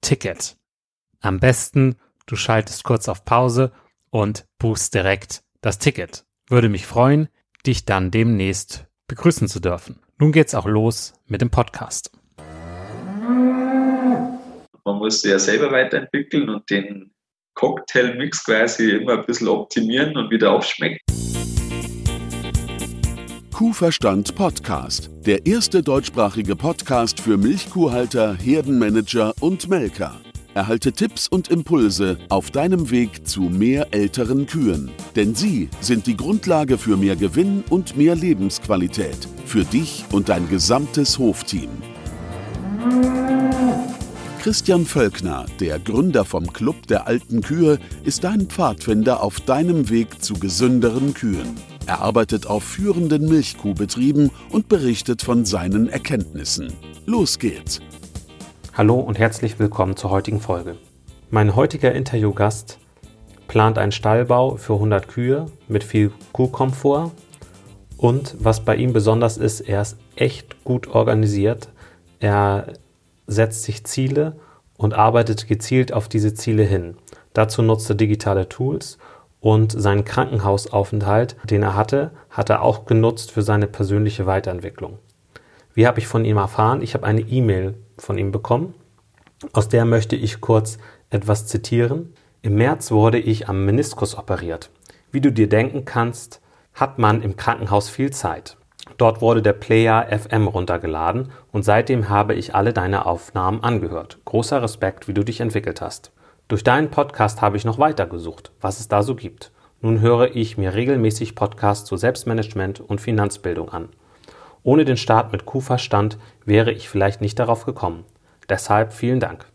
Ticket. Am besten, du schaltest kurz auf Pause und buchst direkt das Ticket. Würde mich freuen, dich dann demnächst begrüßen zu dürfen. Nun geht's auch los mit dem Podcast. Man muss ja selber weiterentwickeln und den Cocktailmix quasi immer ein bisschen optimieren und wieder aufschmecken. Kuhverstand Podcast, der erste deutschsprachige Podcast für Milchkuhhalter, Herdenmanager und Melker. Erhalte Tipps und Impulse auf deinem Weg zu mehr älteren Kühen. Denn sie sind die Grundlage für mehr Gewinn und mehr Lebensqualität. Für dich und dein gesamtes Hofteam. Christian Völkner, der Gründer vom Club der alten Kühe, ist dein Pfadfinder auf deinem Weg zu gesünderen Kühen. Er arbeitet auf führenden Milchkuhbetrieben und berichtet von seinen Erkenntnissen. Los geht's! Hallo und herzlich willkommen zur heutigen Folge. Mein heutiger Interviewgast plant einen Stallbau für 100 Kühe mit viel Kuhkomfort und was bei ihm besonders ist, er ist echt gut organisiert. Er setzt sich Ziele und arbeitet gezielt auf diese Ziele hin. Dazu nutzt er digitale Tools und seinen Krankenhausaufenthalt, den er hatte, hat er auch genutzt für seine persönliche Weiterentwicklung. Wie habe ich von ihm erfahren? Ich habe eine E-Mail von ihm bekommen, aus der möchte ich kurz etwas zitieren. Im März wurde ich am Meniskus operiert. Wie du dir denken kannst, hat man im Krankenhaus viel Zeit. Dort wurde der Player FM runtergeladen und seitdem habe ich alle deine Aufnahmen angehört. Großer Respekt, wie du dich entwickelt hast. Durch deinen Podcast habe ich noch weiter gesucht, was es da so gibt. Nun höre ich mir regelmäßig Podcasts zu Selbstmanagement und Finanzbildung an. Ohne den Start mit Kuhverstand wäre ich vielleicht nicht darauf gekommen. Deshalb vielen Dank.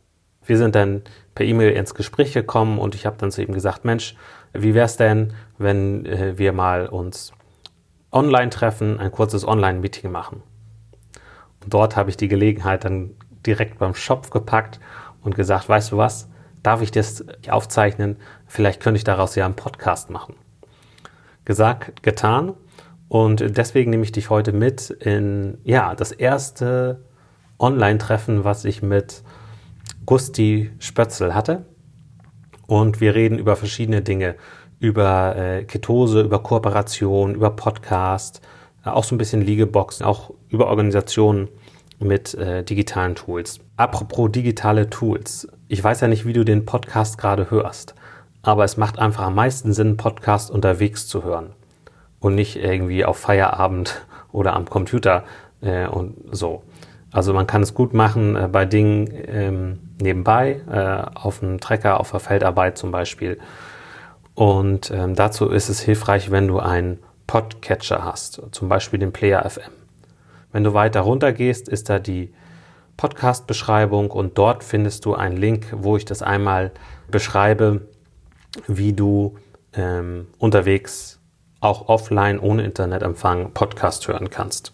Wir sind dann per E-Mail ins Gespräch gekommen und ich habe dann zu ihm gesagt, Mensch, wie wäre es denn, wenn äh, wir mal uns Online-Treffen, ein kurzes Online-Meeting machen. Und dort habe ich die Gelegenheit dann direkt beim Shop gepackt und gesagt, weißt du was, darf ich das aufzeichnen? Vielleicht könnte ich daraus ja einen Podcast machen. Gesagt, getan. Und deswegen nehme ich dich heute mit in, ja, das erste Online-Treffen, was ich mit Gusti Spötzel hatte. Und wir reden über verschiedene Dinge, über äh, Ketose, über Kooperation, über Podcast, äh, auch so ein bisschen Liegeboxen, auch über Organisationen mit äh, digitalen Tools. Apropos digitale Tools. Ich weiß ja nicht, wie du den Podcast gerade hörst, aber es macht einfach am meisten Sinn, Podcast unterwegs zu hören und nicht irgendwie auf Feierabend oder am Computer äh, und so. Also man kann es gut machen äh, bei Dingen ähm, nebenbei, äh, auf dem Trecker, auf der Feldarbeit zum Beispiel. Und ähm, dazu ist es hilfreich, wenn du einen Podcatcher hast, zum Beispiel den Player FM. Wenn du weiter runter gehst, ist da die Podcast-Beschreibung und dort findest du einen Link, wo ich das einmal beschreibe, wie du ähm, unterwegs auch offline ohne Internetempfang Podcast hören kannst.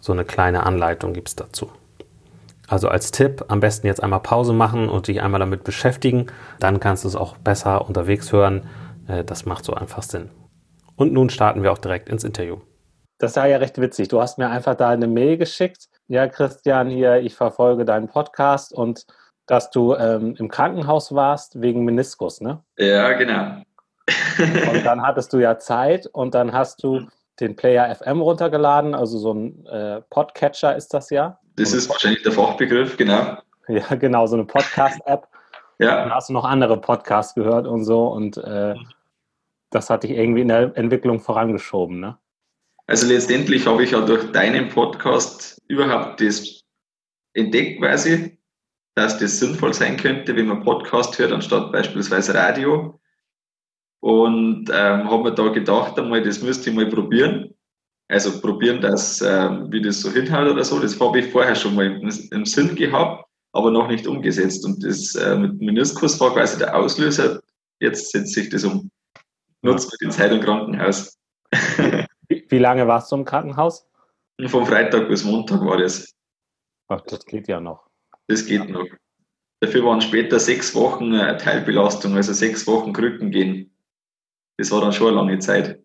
So eine kleine Anleitung gibt es dazu. Also als Tipp am besten jetzt einmal Pause machen und dich einmal damit beschäftigen. Dann kannst du es auch besser unterwegs hören. Äh, das macht so einfach Sinn. Und nun starten wir auch direkt ins Interview. Das war ja recht witzig. Du hast mir einfach da eine Mail geschickt. Ja, Christian, hier, ich verfolge deinen Podcast und dass du ähm, im Krankenhaus warst wegen Meniskus, ne? Ja, genau. und dann hattest du ja Zeit und dann hast du den Player FM runtergeladen, also so ein äh, Podcatcher ist das ja. Das ist wahrscheinlich der Fachbegriff, genau. Ja, genau, so eine Podcast-App. ja. Dann hast du noch andere Podcasts gehört und so und äh, das hat dich irgendwie in der Entwicklung vorangeschoben, ne? Also letztendlich habe ich ja durch deinen Podcast überhaupt das entdeckt quasi, dass das sinnvoll sein könnte, wenn man Podcast hört, anstatt beispielsweise Radio. Und ähm, habe mir da gedacht, einmal, das müsste ich mal probieren. Also probieren, dass, ähm, wie das so hinhaut oder so. Das habe ich vorher schon mal im, im, Sinn gehabt, aber noch nicht umgesetzt. Und das äh, mit Meniskus war quasi der Auslöser. Jetzt setze ich das um. Nutzt ja. die Zeit im Krankenhaus. wie, lange warst du im Krankenhaus? Vom Freitag bis Montag war das. Ach, das geht ja noch. Das geht noch. Dafür waren später sechs Wochen äh, Teilbelastung, also sechs Wochen Krücken gehen das war dann schon eine lange Zeit.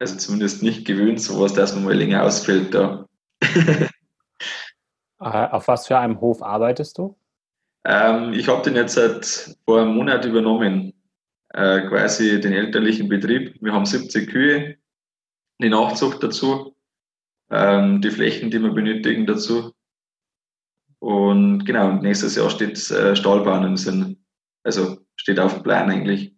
Also zumindest nicht gewöhnt, sowas, dass man mal länger ausfällt da. Äh, auf was für einem Hof arbeitest du? Ähm, ich habe den jetzt seit vor einem Monat übernommen, äh, quasi den elterlichen Betrieb. Wir haben 70 Kühe, eine Nachzucht dazu, ähm, die Flächen, die wir benötigen dazu. Und genau, nächstes Jahr steht äh, Stahlbahn im Sinn. Also steht auf dem Plan eigentlich.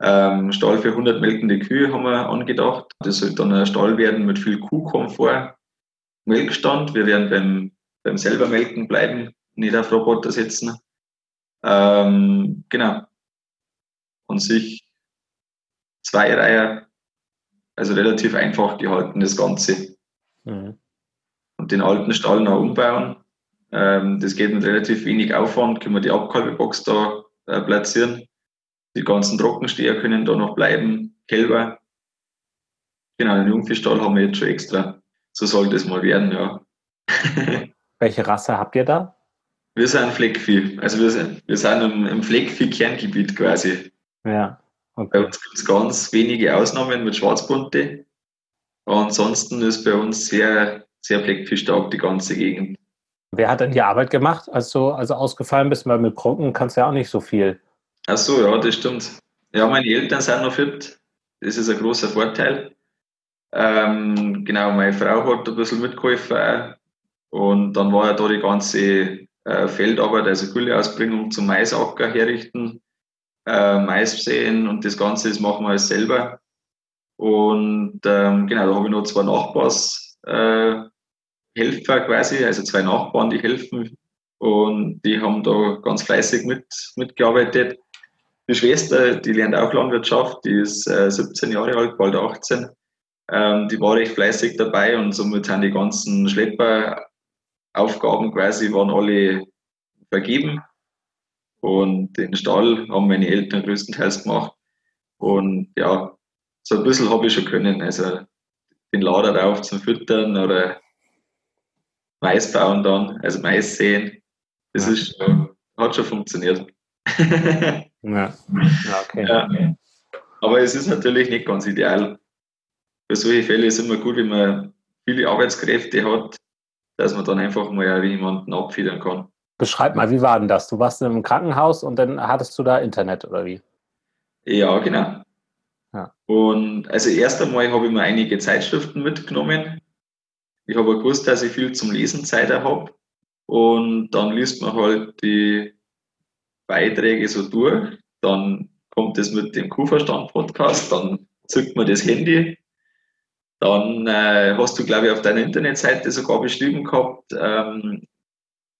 Ähm, Stall für 100 melkende Kühe haben wir angedacht. Das soll dann ein Stall werden mit viel Kuhkomfort, Melkstand. Wir werden beim, beim selber melken bleiben, nicht auf Roboter setzen. Ähm, genau. Und sich zwei Reihen, also relativ einfach gehalten, das Ganze. Mhm. Und den alten Stall noch umbauen. Ähm, das geht mit relativ wenig Aufwand, können wir die Abkalbebox da äh, platzieren. Die ganzen Trockensteher können da noch bleiben, Kälber. Genau, den Jungfischstall haben wir jetzt schon extra. So sollte es mal werden, ja. Welche Rasse habt ihr da? Wir sind Fleckvieh. Also wir sind, wir sind im, im Fleckvieh-Kerngebiet quasi. Ja. Okay. Bei uns gibt es ganz wenige Ausnahmen mit Schwarzbunte. Ansonsten ist bei uns sehr, sehr Fleckvieh-stark die ganze Gegend. Wer hat denn die Arbeit gemacht, als du also ausgefallen bist? Weil mit Krunken kannst du ja auch nicht so viel. Ach so, ja, das stimmt. Ja, meine Eltern sind noch fit. Das ist ein großer Vorteil. Ähm, genau, meine Frau hat ein bisschen mitgeholfen. Und dann war ja da die ganze äh, Feldarbeit, also Gülleausbringung zum Maisacker herrichten, äh, Mais säen und das Ganze, das machen wir alles selber. Und ähm, genau, da habe ich noch zwei Nachbars, äh, quasi, also zwei Nachbarn, die helfen. Und die haben da ganz fleißig mit, mitgearbeitet. Die Schwester, die lernt auch Landwirtschaft, die ist äh, 17 Jahre alt, bald 18. Ähm, die war recht fleißig dabei und somit sind die ganzen Schlepperaufgaben quasi waren alle vergeben. Und den Stall haben meine Eltern größtenteils gemacht. Und ja, so ein bisschen habe ich schon können. Also den Lader drauf zum Füttern oder Mais bauen dann, also Mais säen. Das ja. ist, hat schon funktioniert. Ja, ja okay. Ja. Aber es ist natürlich nicht ganz ideal. Für solche Fälle ist es immer gut, wenn man viele Arbeitskräfte hat, dass man dann einfach mal jemanden abfedern kann. Beschreib mal, wie war denn das? Du warst in einem Krankenhaus und dann hattest du da Internet oder wie? Ja, genau. Ja. Und also erst einmal habe ich mir einige Zeitschriften mitgenommen. Ich habe gewusst, dass ich viel zum Lesen Zeit habe. Und dann liest man halt die Beiträge so durch. Dann kommt es mit dem Kuhverstand-Podcast, dann zückt man das Handy. Dann äh, hast du, glaube ich, auf deiner Internetseite sogar beschrieben gehabt, ähm,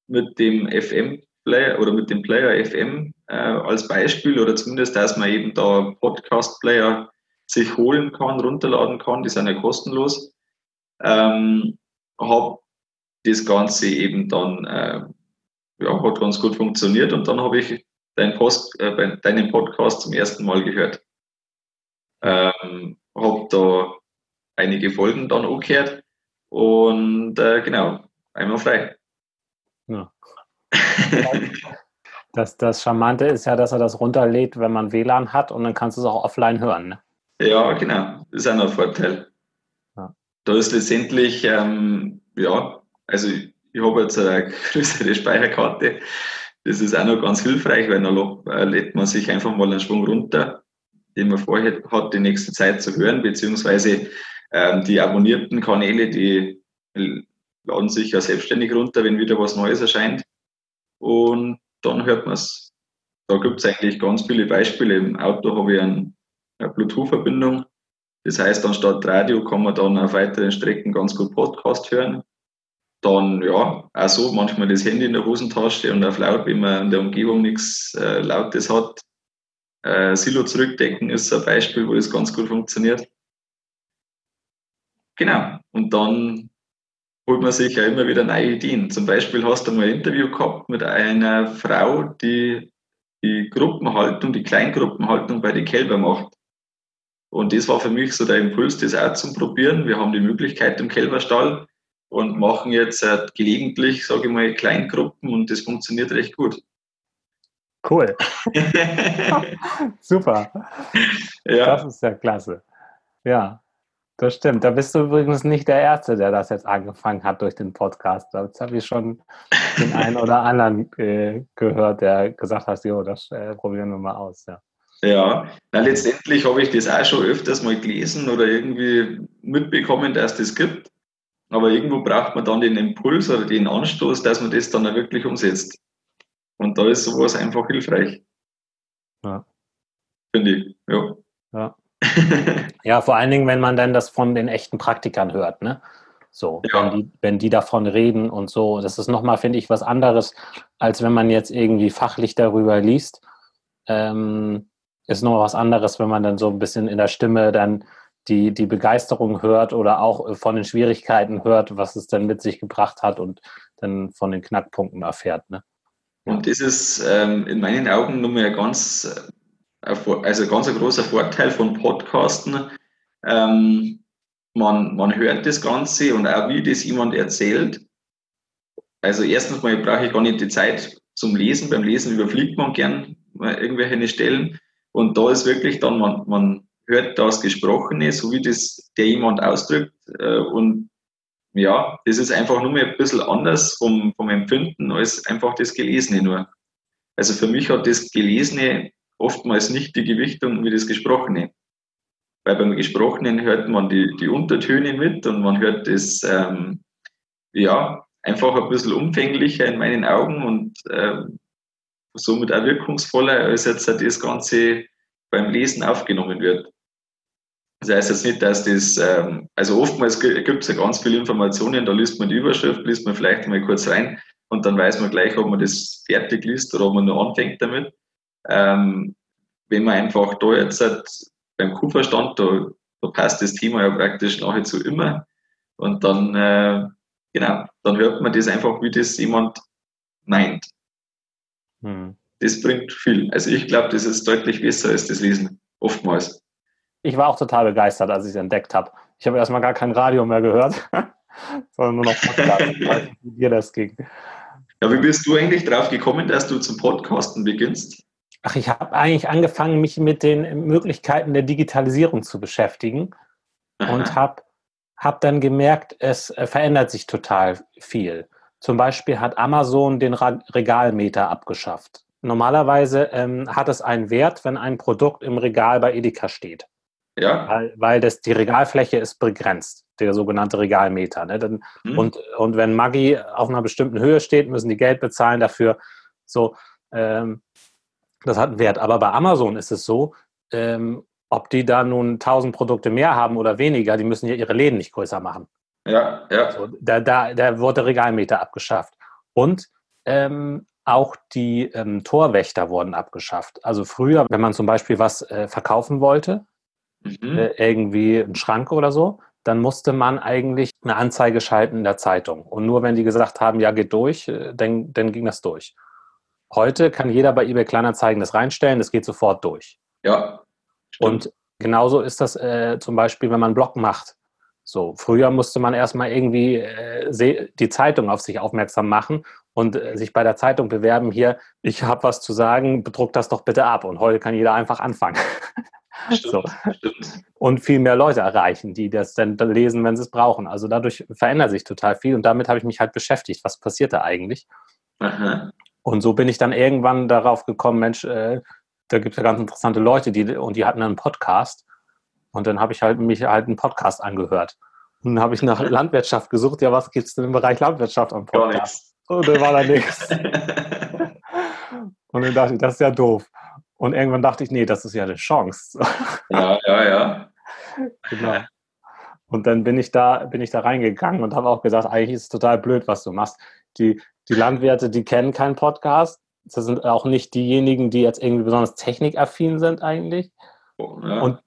mit dem FM-Player oder mit dem Player FM äh, als Beispiel oder zumindest, dass man eben da Podcast-Player sich holen kann, runterladen kann, die sind ja kostenlos. Ähm, habe das Ganze eben dann, äh, ja, hat ganz gut funktioniert und dann habe ich dein Post, äh, deinen Podcast zum ersten Mal gehört. Ähm, habe da einige Folgen dann angehört und äh, genau, einmal frei. Ja. Das, das Charmante ist ja, dass er das runterlädt, wenn man WLAN hat und dann kannst du es auch offline hören. Ne? Ja, genau. Das ist auch noch ein Vorteil. Ja. Da ist letztendlich, ähm, ja, also ich, ich habe jetzt eine größere Speicherkarte. Das ist auch noch ganz hilfreich, weil dann äh, lädt man sich einfach mal einen Schwung runter, den man vorher hat, die nächste Zeit zu hören, beziehungsweise ähm, die abonnierten Kanäle, die laden sich ja selbstständig runter, wenn wieder was Neues erscheint. Und dann hört man es. Da gibt es eigentlich ganz viele Beispiele. Im Auto habe ich ein, eine Bluetooth-Verbindung. Das heißt, anstatt Radio kann man dann auf weiteren Strecken ganz gut Podcast hören. Dann, ja, auch so, manchmal das Handy in der Hosentasche und auf laut, wenn man in der Umgebung nichts äh, Lautes hat. Äh, Silo zurückdecken ist ein Beispiel, wo das ganz gut funktioniert. Genau. Und dann holt man sich ja immer wieder neue Ideen. Zum Beispiel hast du mal ein Interview gehabt mit einer Frau, die die Gruppenhaltung, die Kleingruppenhaltung bei den Kälbern macht. Und das war für mich so der Impuls, das auch zu probieren. Wir haben die Möglichkeit im Kälberstall und machen jetzt äh, gelegentlich, sage ich mal, Kleingruppen und das funktioniert recht gut. Cool. Super. Ja. Das ist ja klasse. Ja. Das stimmt. Da bist du übrigens nicht der Erste, der das jetzt angefangen hat durch den Podcast. Jetzt habe ich schon den einen oder anderen äh, gehört, der gesagt hat, jo, das äh, probieren wir mal aus. Ja, ja. Na, letztendlich habe ich das auch schon öfters mal gelesen oder irgendwie mitbekommen, dass das gibt. Aber irgendwo braucht man dann den Impuls oder den Anstoß, dass man das dann auch wirklich umsetzt. Und da ist sowas einfach hilfreich. Ja. Finde ich, ja. Ja. ja, vor allen Dingen, wenn man dann das von den echten Praktikern hört, ne? So, ja. wenn, die, wenn die davon reden und so. Das ist nochmal, finde ich, was anderes, als wenn man jetzt irgendwie fachlich darüber liest. Ähm, ist noch was anderes, wenn man dann so ein bisschen in der Stimme dann die, die Begeisterung hört oder auch von den Schwierigkeiten hört, was es dann mit sich gebracht hat und dann von den Knackpunkten erfährt. Ne? Und das ist ähm, in meinen Augen nur mehr ganz also ganz ein großer Vorteil von Podcasten. Ähm, man, man hört das Ganze und auch wie das jemand erzählt. Also erstens mal brauche ich gar nicht die Zeit zum Lesen. Beim Lesen überfliegt man gern irgendwelche Stellen. Und da ist wirklich dann, man, man hört das Gesprochene, so wie das der jemand ausdrückt. Äh, und ja, das ist einfach nur mehr ein bisschen anders vom, vom Empfinden als einfach das Gelesene nur. Also für mich hat das Gelesene oftmals nicht die Gewichtung wie das Gesprochene. Weil beim Gesprochenen hört man die, die Untertöne mit und man hört das, ähm, ja, einfach ein bisschen umfänglicher in meinen Augen und ähm, somit auch wirkungsvoller, als jetzt das Ganze beim Lesen aufgenommen wird. Das heißt jetzt nicht, dass das, ähm, also oftmals gibt es ja ganz viele Informationen, da liest man die Überschrift, liest man vielleicht mal kurz rein und dann weiß man gleich, ob man das fertig liest oder ob man nur anfängt damit. Ähm, wenn man einfach da jetzt halt beim Kuhverstand, da, da passt das Thema ja praktisch nahezu immer. Und dann, äh, genau, dann hört man das einfach, wie das jemand meint. Hm. Das bringt viel. Also ich glaube, das ist deutlich besser als das Lesen, oftmals. Ich war auch total begeistert, als ich es entdeckt habe. Ich habe erstmal gar kein Radio mehr gehört, sondern nur noch Podcast. wie dir das ging. Ja, wie bist du eigentlich drauf gekommen, dass du zum Podcasten beginnst? Ach, ich habe eigentlich angefangen, mich mit den Möglichkeiten der Digitalisierung zu beschäftigen Aha. und habe hab dann gemerkt, es äh, verändert sich total viel. Zum Beispiel hat Amazon den Regalmeter abgeschafft. Normalerweise ähm, hat es einen Wert, wenn ein Produkt im Regal bei Edeka steht. Ja. Weil, weil das, die Regalfläche ist begrenzt, der sogenannte Regalmeter. Ne? Dann, mhm. und, und wenn Maggi auf einer bestimmten Höhe steht, müssen die Geld bezahlen dafür. So, ähm, das hat einen Wert. Aber bei Amazon ist es so, ähm, ob die da nun 1000 Produkte mehr haben oder weniger, die müssen ja ihre Läden nicht größer machen. Ja, ja. So, da, da, da wurde der Regalmeter abgeschafft. Und ähm, auch die ähm, Torwächter wurden abgeschafft. Also früher, wenn man zum Beispiel was äh, verkaufen wollte, mhm. äh, irgendwie einen Schrank oder so, dann musste man eigentlich eine Anzeige schalten in der Zeitung. Und nur wenn die gesagt haben, ja, geht durch, äh, dann, dann ging das durch. Heute kann jeder bei eBay Kleinanzeigen das reinstellen, das geht sofort durch. Ja. Stimmt. Und genauso ist das äh, zum Beispiel, wenn man einen Blog macht. So, früher musste man erstmal irgendwie äh, die Zeitung auf sich aufmerksam machen und äh, sich bei der Zeitung bewerben, hier, ich habe was zu sagen, bedruckt das doch bitte ab. Und heute kann jeder einfach anfangen. Stimmt, so. stimmt. Und viel mehr Leute erreichen, die das dann lesen, wenn sie es brauchen. Also dadurch verändert sich total viel und damit habe ich mich halt beschäftigt. Was passiert da eigentlich? Aha. Und so bin ich dann irgendwann darauf gekommen, Mensch, äh, da gibt es ja ganz interessante Leute, die, und die hatten einen Podcast. Und dann habe ich halt mich halt einen Podcast angehört. Und dann habe ich nach Landwirtschaft gesucht. Ja, was gibt es denn im Bereich Landwirtschaft am Podcast? Und dann war da nichts. Und dann dachte ich, das ist ja doof. Und irgendwann dachte ich, nee, das ist ja eine Chance. Ja, ja, ja. Genau. Und dann bin ich da, bin ich da reingegangen und habe auch gesagt, eigentlich ist es total blöd, was du machst. Die, die Landwirte, die kennen keinen Podcast. Das sind auch nicht diejenigen, die jetzt irgendwie besonders technikaffin sind eigentlich. Oh, ja. Und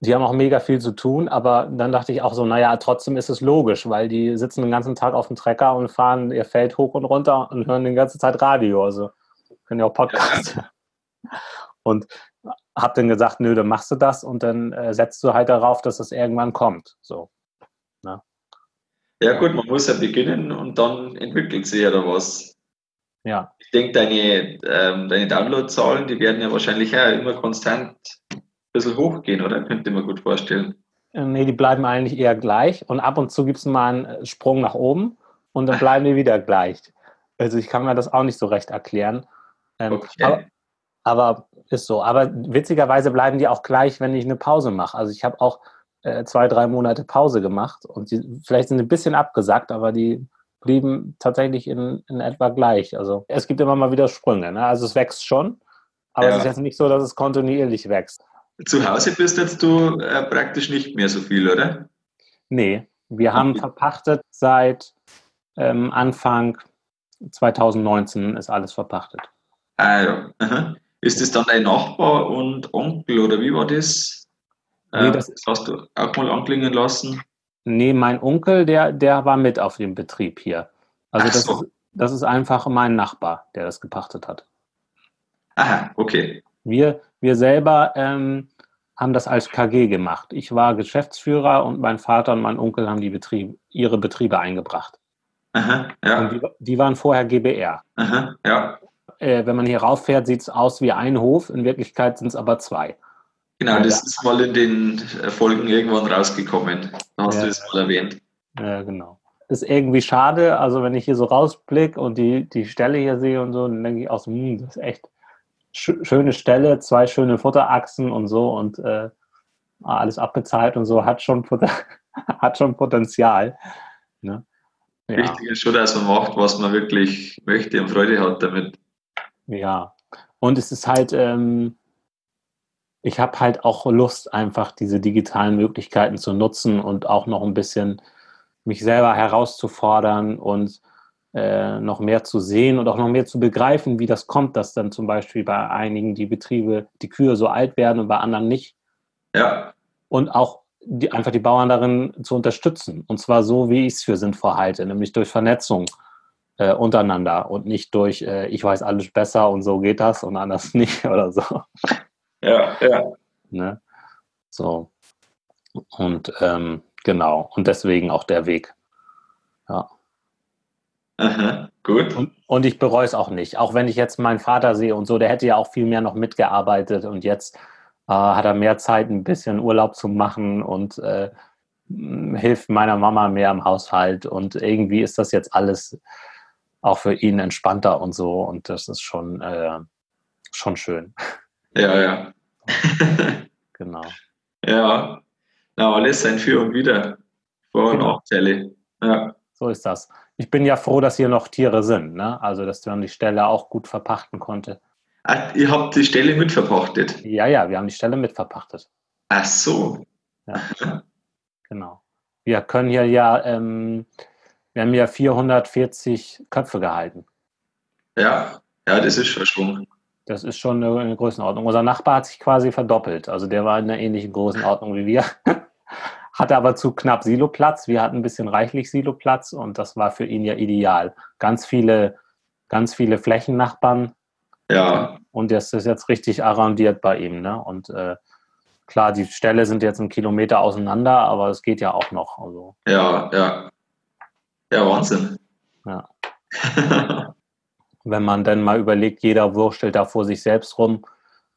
die haben auch mega viel zu tun, aber dann dachte ich auch so, naja, trotzdem ist es logisch, weil die sitzen den ganzen Tag auf dem Trecker und fahren ihr Feld hoch und runter und hören die ganze Zeit Radio. Also können ja auch Podcasts. Ja. Und hab dann gesagt, nö, dann machst du das und dann äh, setzt du halt darauf, dass es irgendwann kommt. So. Ja gut, man muss ja beginnen und dann entwickelt sich ja da was. Ja. Ich denke, deine, ähm, deine Downloadzahlen, die werden ja wahrscheinlich auch immer konstant ein bisschen hochgehen, oder? Könnte mir gut vorstellen. Äh, nee, die bleiben eigentlich eher gleich und ab und zu gibt es mal einen äh, Sprung nach oben und dann bleiben die wieder gleich. Also ich kann mir das auch nicht so recht erklären. Ähm, okay. aber, aber, ist so. Aber witzigerweise bleiben die auch gleich, wenn ich eine Pause mache. Also ich habe auch äh, zwei, drei Monate Pause gemacht und die vielleicht sind ein bisschen abgesackt, aber die blieben tatsächlich in, in etwa gleich. Also es gibt immer mal wieder Sprünge. Ne? Also es wächst schon, aber ja. es ist jetzt nicht so, dass es kontinuierlich wächst. Zu Hause bist jetzt du äh, praktisch nicht mehr so viel, oder? Nee, wir haben verpachtet seit ähm, Anfang 2019 ist alles verpachtet. Ah ja. Aha. Ist das dann dein Nachbar und Onkel oder wie war das? Nee, äh, das, hast du auch mal anklingen lassen. Nee, mein Onkel, der, der war mit auf dem Betrieb hier. Also das, so. ist, das ist einfach mein Nachbar, der das gepachtet hat. Aha, okay. Wir, wir selber ähm, haben das als KG gemacht. Ich war Geschäftsführer und mein Vater und mein Onkel haben die Betriebe, ihre Betriebe eingebracht. Aha, ja. Die, die waren vorher GBR. Aha, ja. Äh, wenn man hier rauffährt, sieht es aus wie ein Hof. In Wirklichkeit sind es aber zwei. Genau, das ist mal in den Folgen irgendwann rausgekommen. Da hast ja. du das mal erwähnt. Ja, genau. Ist irgendwie schade, also wenn ich hier so rausblicke und die, die Stelle hier sehe und so, dann denke ich auch so, hm, das ist echt sch schöne Stelle, zwei schöne Futterachsen und so und äh, alles abbezahlt und so, hat schon, hat schon Potenzial. Ne? Ja. Wichtig ist schon, dass man macht, was man wirklich möchte und Freude hat damit. Ja, und es ist halt, ähm, ich habe halt auch Lust, einfach diese digitalen Möglichkeiten zu nutzen und auch noch ein bisschen mich selber herauszufordern und äh, noch mehr zu sehen und auch noch mehr zu begreifen, wie das kommt, dass dann zum Beispiel bei einigen die Betriebe, die Kühe so alt werden und bei anderen nicht. Ja. Und auch die, einfach die Bauern darin zu unterstützen. Und zwar so, wie ich es für sinnvoll halte, nämlich durch Vernetzung äh, untereinander und nicht durch, äh, ich weiß alles besser und so geht das und anders nicht oder so. Ja, ja. Ne? So. Und ähm, genau, und deswegen auch der Weg. Ja. Aha, gut. Und, und ich bereue es auch nicht. Auch wenn ich jetzt meinen Vater sehe und so, der hätte ja auch viel mehr noch mitgearbeitet und jetzt äh, hat er mehr Zeit, ein bisschen Urlaub zu machen und äh, hilft meiner Mama mehr im Haushalt. Und irgendwie ist das jetzt alles auch für ihn entspannter und so. Und das ist schon, äh, schon schön. Ja, ja. genau. Ja, na, alles sein Für und Wider. Vor- und Genau. Nachteile. Ja. So ist das. Ich bin ja froh, dass hier noch Tiere sind, ne? Also, dass man die Stelle auch gut verpachten konnte. Ah, ihr habt die Stelle mitverpachtet. Ja, ja, wir haben die Stelle mitverpachtet. Ach so. Ja. genau. Wir können hier ja, ähm, wir haben ja 440 Köpfe gehalten. Ja, ja, das ist Schwung. Das ist schon eine, eine Größenordnung. Unser Nachbar hat sich quasi verdoppelt. Also der war in einer ähnlichen Größenordnung wie wir. Hatte aber zu knapp Siloplatz. Wir hatten ein bisschen reichlich Siloplatz und das war für ihn ja ideal. Ganz viele, ganz viele Flächennachbarn Ja, und das ist jetzt richtig arrondiert bei ihm. Ne? Und äh, klar, die Ställe sind jetzt einen Kilometer auseinander, aber es geht ja auch noch. Also, ja, ja. Ja, Wahnsinn. Ja. wenn man dann mal überlegt, jeder wurstelt da vor sich selbst rum.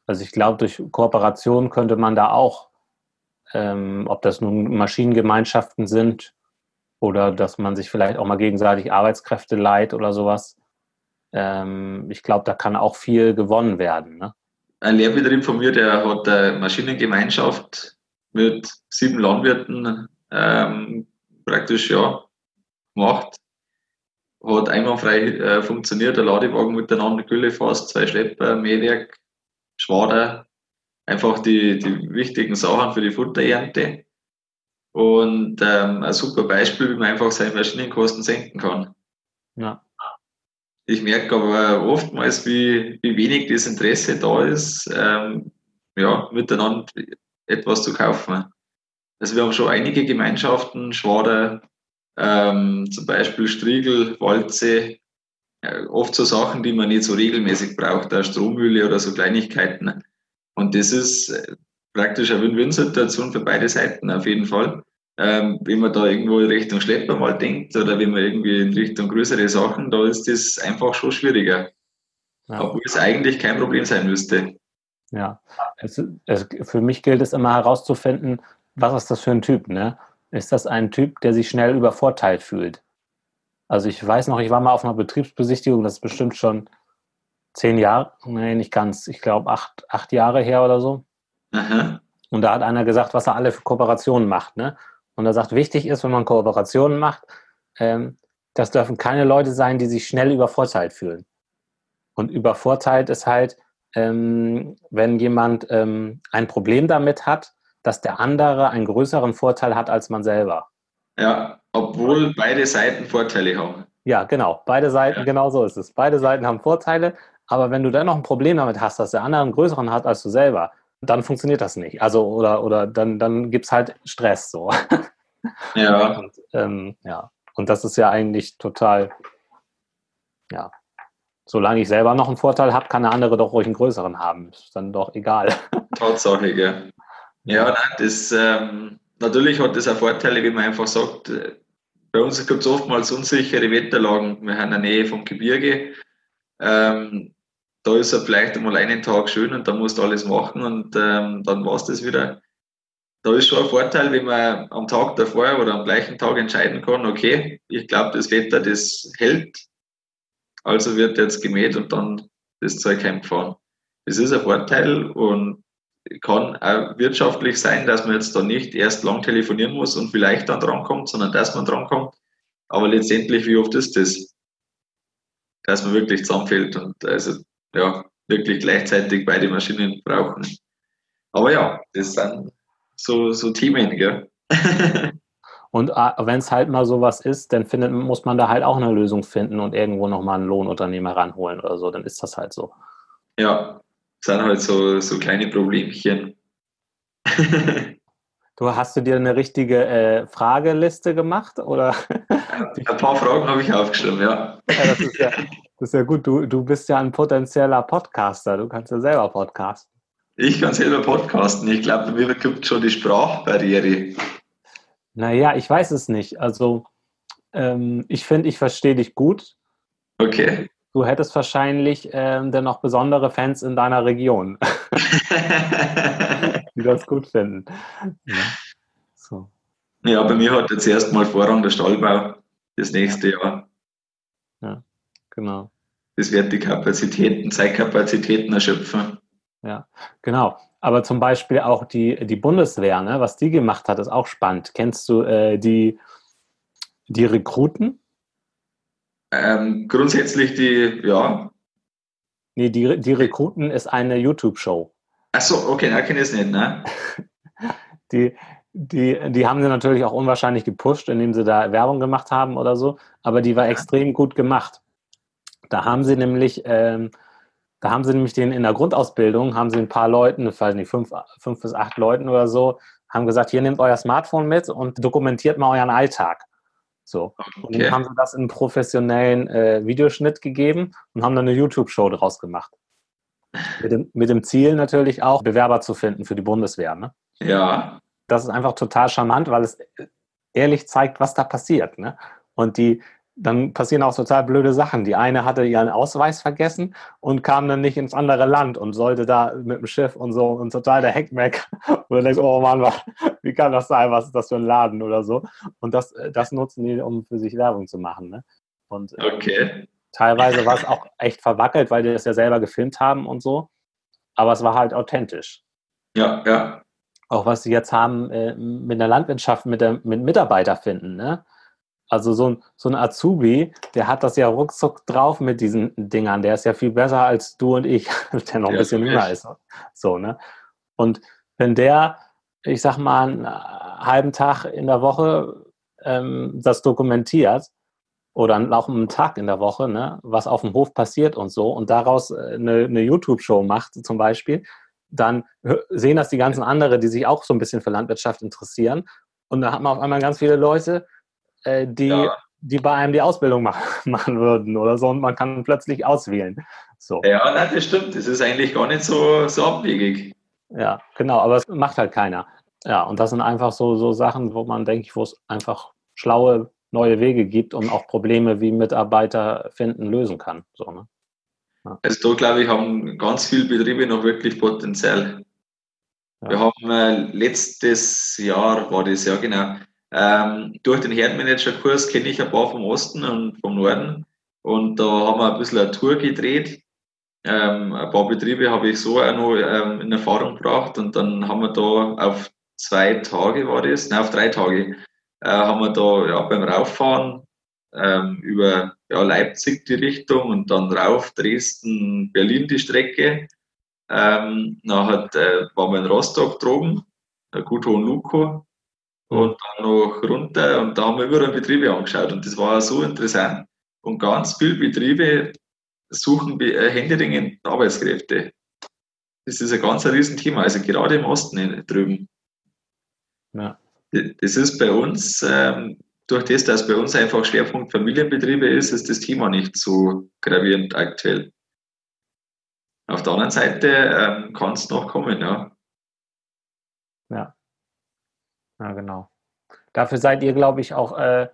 Also ich glaube, durch Kooperation könnte man da auch, ähm, ob das nun Maschinengemeinschaften sind oder dass man sich vielleicht auch mal gegenseitig Arbeitskräfte leiht oder sowas. Ähm, ich glaube, da kann auch viel gewonnen werden. Ne? Ein Lehrbetrieb von mir, der hat eine Maschinengemeinschaft mit sieben Landwirten ähm, praktisch ja gemacht. Hat einwandfrei äh, funktioniert, der Ladewagen miteinander, Gülle fast, zwei Schlepper, Mähwerk, Schwader, einfach die, die wichtigen Sachen für die Futterernte. Und ähm, ein super Beispiel, wie man einfach seine Maschinenkosten senken kann. Ja. Ich merke aber oftmals, wie, wie wenig das Interesse da ist, ähm, ja, miteinander etwas zu kaufen. Also wir haben schon einige Gemeinschaften, Schwader, ähm, zum Beispiel Striegel, Walze, äh, oft so Sachen, die man nicht so regelmäßig braucht, eine Strommühle oder so Kleinigkeiten. Und das ist äh, praktisch eine Win-Win-Situation für beide Seiten auf jeden Fall. Ähm, wenn man da irgendwo in Richtung Schlepper mal denkt oder wenn man irgendwie in Richtung größere Sachen, da ist das einfach schon schwieriger. Ja. Obwohl es eigentlich kein Problem sein müsste. Ja, es, es, für mich gilt es immer herauszufinden, was ist das für ein Typ, ne? Ist das ein Typ, der sich schnell übervorteilt fühlt? Also ich weiß noch, ich war mal auf einer Betriebsbesichtigung, das ist bestimmt schon zehn Jahre, nee, nicht ganz, ich glaube acht, acht Jahre her oder so. Aha. Und da hat einer gesagt, was er alle für Kooperationen macht, ne? Und er sagt, wichtig ist, wenn man Kooperationen macht, ähm, das dürfen keine Leute sein, die sich schnell übervorteilt fühlen. Und übervorteilt ist halt, ähm, wenn jemand ähm, ein Problem damit hat, dass der andere einen größeren Vorteil hat als man selber. Ja, obwohl beide Seiten Vorteile haben. Ja, genau. Beide Seiten, Ja. genau so ist es. Beide Seiten haben Vorteile, aber wenn du dann noch ein Problem damit hast, dass der andere einen größeren hat als du selber, dann funktioniert das nicht. Also, oder, oder dann, dann gibt es halt Stress so. Ja, Und, ähm, ja. Und das ist ja eigentlich total, ja. Solange ich selber noch einen Vorteil habe, kann der andere doch ruhig einen größeren haben. Ist dann doch egal. Tatsache, gell. Ja, nein, das, ähm, natürlich hat das auch Vorteile, wie man einfach sagt, äh, bei uns gibt es oftmals unsichere Wetterlagen. Wir haben in der Nähe vom Gebirge. Ähm, da ist er vielleicht einmal einen Tag schön und dann musst du alles machen und ähm, dann war es das wieder. Da ist schon ein Vorteil, wenn man am Tag davor oder am gleichen Tag entscheiden kann, okay, ich glaube, das Wetter, das hält, also wird jetzt gemäht und dann das Zeug heimgefahren. Das ist ein Vorteil und kann auch wirtschaftlich sein, dass man jetzt da nicht erst lang telefonieren muss und vielleicht dann drankommt, sondern dass man drankommt. Aber letztendlich, wie oft ist das? Dass man wirklich zusammenfällt und also ja, wirklich gleichzeitig beide Maschinen brauchen. Aber ja, das sind so, so Themen, gell? Und wenn es halt mal sowas ist, dann findet, muss man da halt auch eine Lösung finden und irgendwo nochmal einen Lohnunternehmer ranholen oder so. Dann ist das halt so. ja, sind halt so, so kleine Problemchen. Du hast du dir eine richtige äh, Frageliste gemacht oder? Ein paar Fragen habe ich aufgeschrieben, ja. ja, das, ist ja das ist ja gut. Du, du bist ja ein potenzieller Podcaster. Du kannst ja selber podcasten. Ich kann selber podcasten. Ich glaube, mir gibt schon die Sprachbarriere. Naja, ich weiß es nicht. Also, ähm, ich finde, ich verstehe dich gut. Okay. Du hättest wahrscheinlich ähm, dann noch besondere Fans in deiner Region, die das gut finden. Ja. So. ja, bei mir hat jetzt erstmal Vorrang der Stallbau das nächste Jahr. genau. Das wird die Kapazitäten, Zeitkapazitäten erschöpfen. Ja, genau. Aber zum Beispiel auch die, die Bundeswehr, ne, was die gemacht hat, ist auch spannend. Kennst du äh, die, die Rekruten? Ähm, grundsätzlich die, ja. Nee, die, die Rekruten ist eine YouTube-Show. Achso, okay, da kenne ich es nicht, ne? die, die, die haben sie natürlich auch unwahrscheinlich gepusht, indem sie da Werbung gemacht haben oder so, aber die war extrem gut gemacht. Da haben sie nämlich, ähm, da haben sie nämlich den in der Grundausbildung, haben sie ein paar Leuten, ich weiß nicht, fünf, fünf bis acht Leuten oder so, haben gesagt, hier nehmt euer Smartphone mit und dokumentiert mal euren Alltag. So. Okay. Und dann haben sie das in einen professionellen äh, Videoschnitt gegeben und haben dann eine YouTube-Show draus gemacht. Mit dem, mit dem, Ziel natürlich auch, Bewerber zu finden für die Bundeswehr. Ne? Ja. Das ist einfach total charmant, weil es ehrlich zeigt, was da passiert. Ne? Und die, dann passieren auch total blöde Sachen. Die eine hatte ihren Ausweis vergessen und kam dann nicht ins andere Land und sollte da mit dem Schiff und so und total der Heckmeck. Und du denkst, oh Mann, wie kann das sein? Was ist das für ein Laden oder so? Und das, das nutzen die, um für sich Werbung zu machen. Ne? Und äh, okay. teilweise war es auch echt verwackelt, weil die das ja selber gefilmt haben und so. Aber es war halt authentisch. Ja, ja. Auch was sie jetzt haben äh, mit der Landwirtschaft, mit, der, mit Mitarbeiter finden. Ne? Also so ein, so ein Azubi, der hat das ja ruckzuck drauf mit diesen Dingern. Der ist ja viel besser als du und ich, der noch ein bisschen jünger ist. So, ne? Und wenn der, ich sag mal, einen halben Tag in der Woche ähm, das dokumentiert oder auch einen Tag in der Woche, ne, was auf dem Hof passiert und so, und daraus äh, eine, eine YouTube-Show macht zum Beispiel, dann sehen das die ganzen anderen, die sich auch so ein bisschen für Landwirtschaft interessieren. Und da hat man auf einmal ganz viele Leute, äh, die, ja. die bei einem die Ausbildung machen, machen würden oder so und man kann plötzlich auswählen. So. Ja, nein, das stimmt. Das ist eigentlich gar nicht so, so abwegig. Ja, genau, aber es macht halt keiner. Ja, und das sind einfach so, so Sachen, wo man, denke ich, wo es einfach schlaue neue Wege gibt und auch Probleme wie Mitarbeiter finden lösen kann. So, ne? ja. Also da glaube ich, haben ganz viele Betriebe noch wirklich Potenzial. Ja. Wir haben äh, letztes Jahr, war das ja genau, ähm, durch den Herdmanager-Kurs kenne ich ein paar vom Osten und vom Norden und da haben wir ein bisschen eine Tour gedreht. Ähm, ein paar Betriebe habe ich so auch noch ähm, in Erfahrung gebracht und dann haben wir da auf zwei Tage war das, nein, auf drei Tage, äh, haben wir da ja, beim Rauffahren ähm, über ja, Leipzig die Richtung und dann rauf Dresden, Berlin die Strecke. Ähm, nachher äh, waren wir in Rostock droben, Gut Hohen Luko, und dann noch runter und da haben wir überall Betriebe angeschaut und das war so interessant. Und ganz viele Betriebe suchen äh, händeringend Arbeitskräfte. Das ist ein ganz Riesenthema, also gerade im Osten drüben. Ja. Das ist bei uns, ähm, durch das, dass bei uns einfach Schwerpunkt Familienbetriebe ist, ist das Thema nicht so gravierend aktuell. Auf der anderen Seite ähm, kann es noch kommen. Ja. Ja, genau. Dafür seid ihr, glaube ich, auch, äh,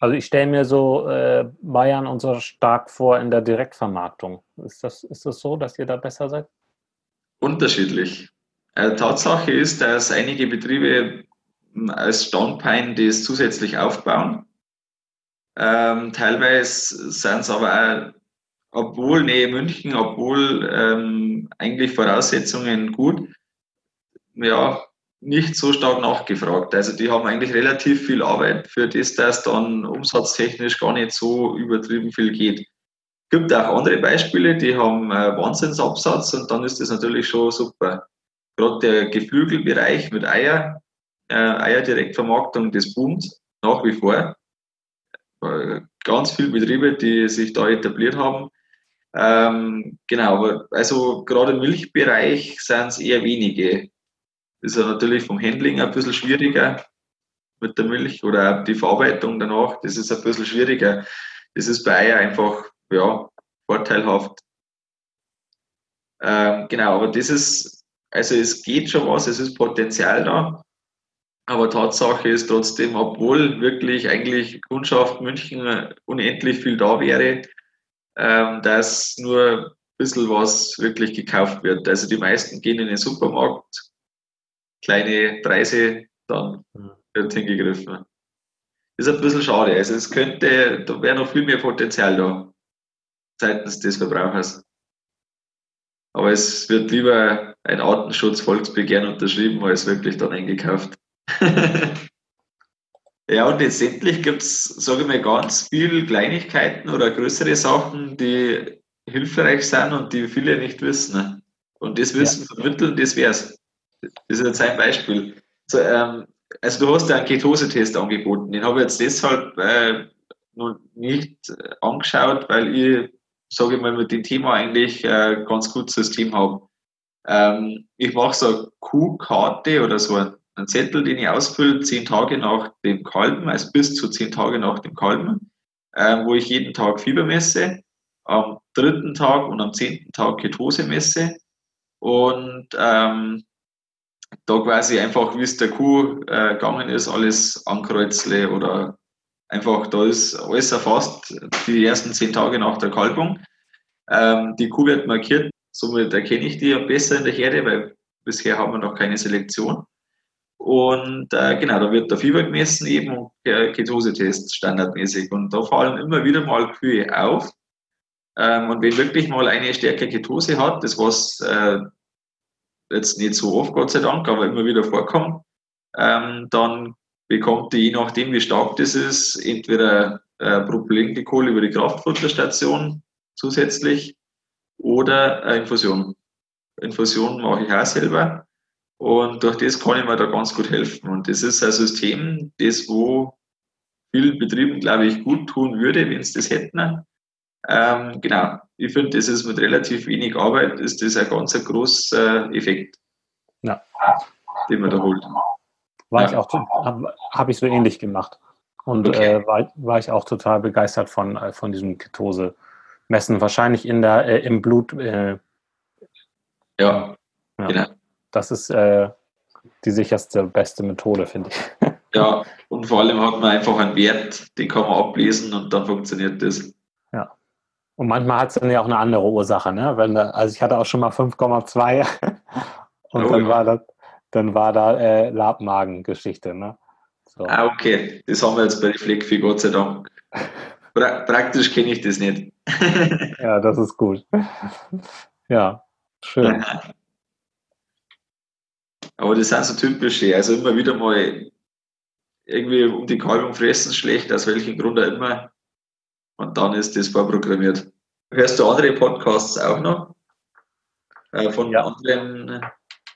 also ich stelle mir so äh, Bayern und so stark vor in der Direktvermarktung. Ist das, ist das so, dass ihr da besser seid? Unterschiedlich. Äh, Tatsache ist, dass einige Betriebe hm, als Standbein das zusätzlich aufbauen. Ähm, teilweise sind es aber auch, obwohl Nähe München, obwohl ähm, eigentlich Voraussetzungen gut, ja, nicht so stark nachgefragt. Also die haben eigentlich relativ viel Arbeit für das, dass dann umsatztechnisch gar nicht so übertrieben viel geht. Es gibt auch andere Beispiele, die haben äh, Wahnsinnsabsatz und dann ist das natürlich schon super. Gerade der Geflügelbereich mit Eier, äh, Eierdirektvermarktung, das boomt nach wie vor. Äh, ganz viele Betriebe, die sich da etabliert haben. Ähm, genau, aber also gerade im Milchbereich sind es eher wenige ist ja natürlich vom Handling ein bisschen schwieriger mit der Milch oder auch die Verarbeitung danach. Das ist ein bisschen schwieriger. Das ist bei Eier einfach ja, vorteilhaft. Ähm, genau, aber das ist, also es geht schon was, es ist Potenzial da. Aber Tatsache ist trotzdem, obwohl wirklich eigentlich Kundschaft München unendlich viel da wäre, ähm, dass nur ein bisschen was wirklich gekauft wird. Also die meisten gehen in den Supermarkt, kleine Preise, dann mhm. wird hingegriffen. Ist ein bisschen schade. Also es könnte, da wäre noch viel mehr Potenzial da. seitens des Verbrauchers. Aber es wird lieber ein Artenschutz-Volksbegehren unterschrieben, als wirklich dann eingekauft. ja, und letztendlich gibt es, sage ich mal, ganz viele Kleinigkeiten oder größere Sachen, die hilfreich sind und die viele nicht wissen. Und das Wissen ja. vermitteln, das wäre es. Das ist jetzt ein Beispiel. So, ähm, also du hast ja einen Ketose-Test angeboten. Den habe ich jetzt deshalb äh, noch nicht angeschaut, weil ich sage ich mal, mit dem Thema eigentlich äh, ganz gutes System habe. Ähm, ich mache so eine Q-Karte oder so einen Zettel, den ich ausfülle, zehn Tage nach dem Kalben, also bis zu zehn Tage nach dem Kalben, ähm, wo ich jeden Tag Fieber messe, am dritten Tag und am zehnten Tag Ketose messe und ähm, da quasi einfach, wie es der Kuh äh, gegangen ist, alles ankreuzle oder Einfach, da ist alles erfasst, die ersten zehn Tage nach der Kalbung. Ähm, die Kuh wird markiert, somit erkenne ich die besser in der Herde, weil bisher haben wir noch keine Selektion. Und äh, genau, da wird der Fieber gemessen eben und der Ketose-Test standardmäßig. Und da fallen immer wieder mal Kühe auf. Ähm, und wenn wirklich mal eine stärkere Ketose hat, das was äh, jetzt nicht so oft, Gott sei Dank, aber immer wieder vorkommt, ähm, dann bekommt die, je nachdem wie stark das ist, entweder äh, Propylenglykol über die Kraftfutterstation zusätzlich oder eine Infusion. Infusion mache ich auch selber und durch das kann ich mir da ganz gut helfen. Und das ist ein System, das wo vielen Betrieben, glaube ich, gut tun würde, wenn sie das hätten. Ähm, genau, ich finde, das ist mit relativ wenig Arbeit, ist das ein ganz ein großer Effekt, ja. den man da holt. War ja. ich auch, habe hab ich so ähnlich gemacht. Und okay. äh, war, war ich auch total begeistert von, äh, von diesem Ketose-Messen. Wahrscheinlich in der, äh, im Blut. Äh, ja. ja. Genau. Das ist äh, die sicherste, beste Methode, finde ich. ja, und vor allem hat man einfach einen Wert, den kann man ablesen und dann funktioniert das. Ja. Und manchmal hat es dann ja auch eine andere Ursache, ne? Wenn also ich hatte auch schon mal 5,2 und oh, dann ja. war das dann war da äh, Labmagen-Geschichte. Ne? So. Ah, okay. Das haben wir jetzt bei der Fleckvieh, Gott sei Dank. Pra praktisch kenne ich das nicht. ja, das ist gut. Ja, schön. Aber das sind so typische, also immer wieder mal irgendwie um die Kalbung fressen schlecht, aus welchem Grund auch immer. Und dann ist das vorprogrammiert. Hörst du andere Podcasts auch noch? Äh, von ja. anderen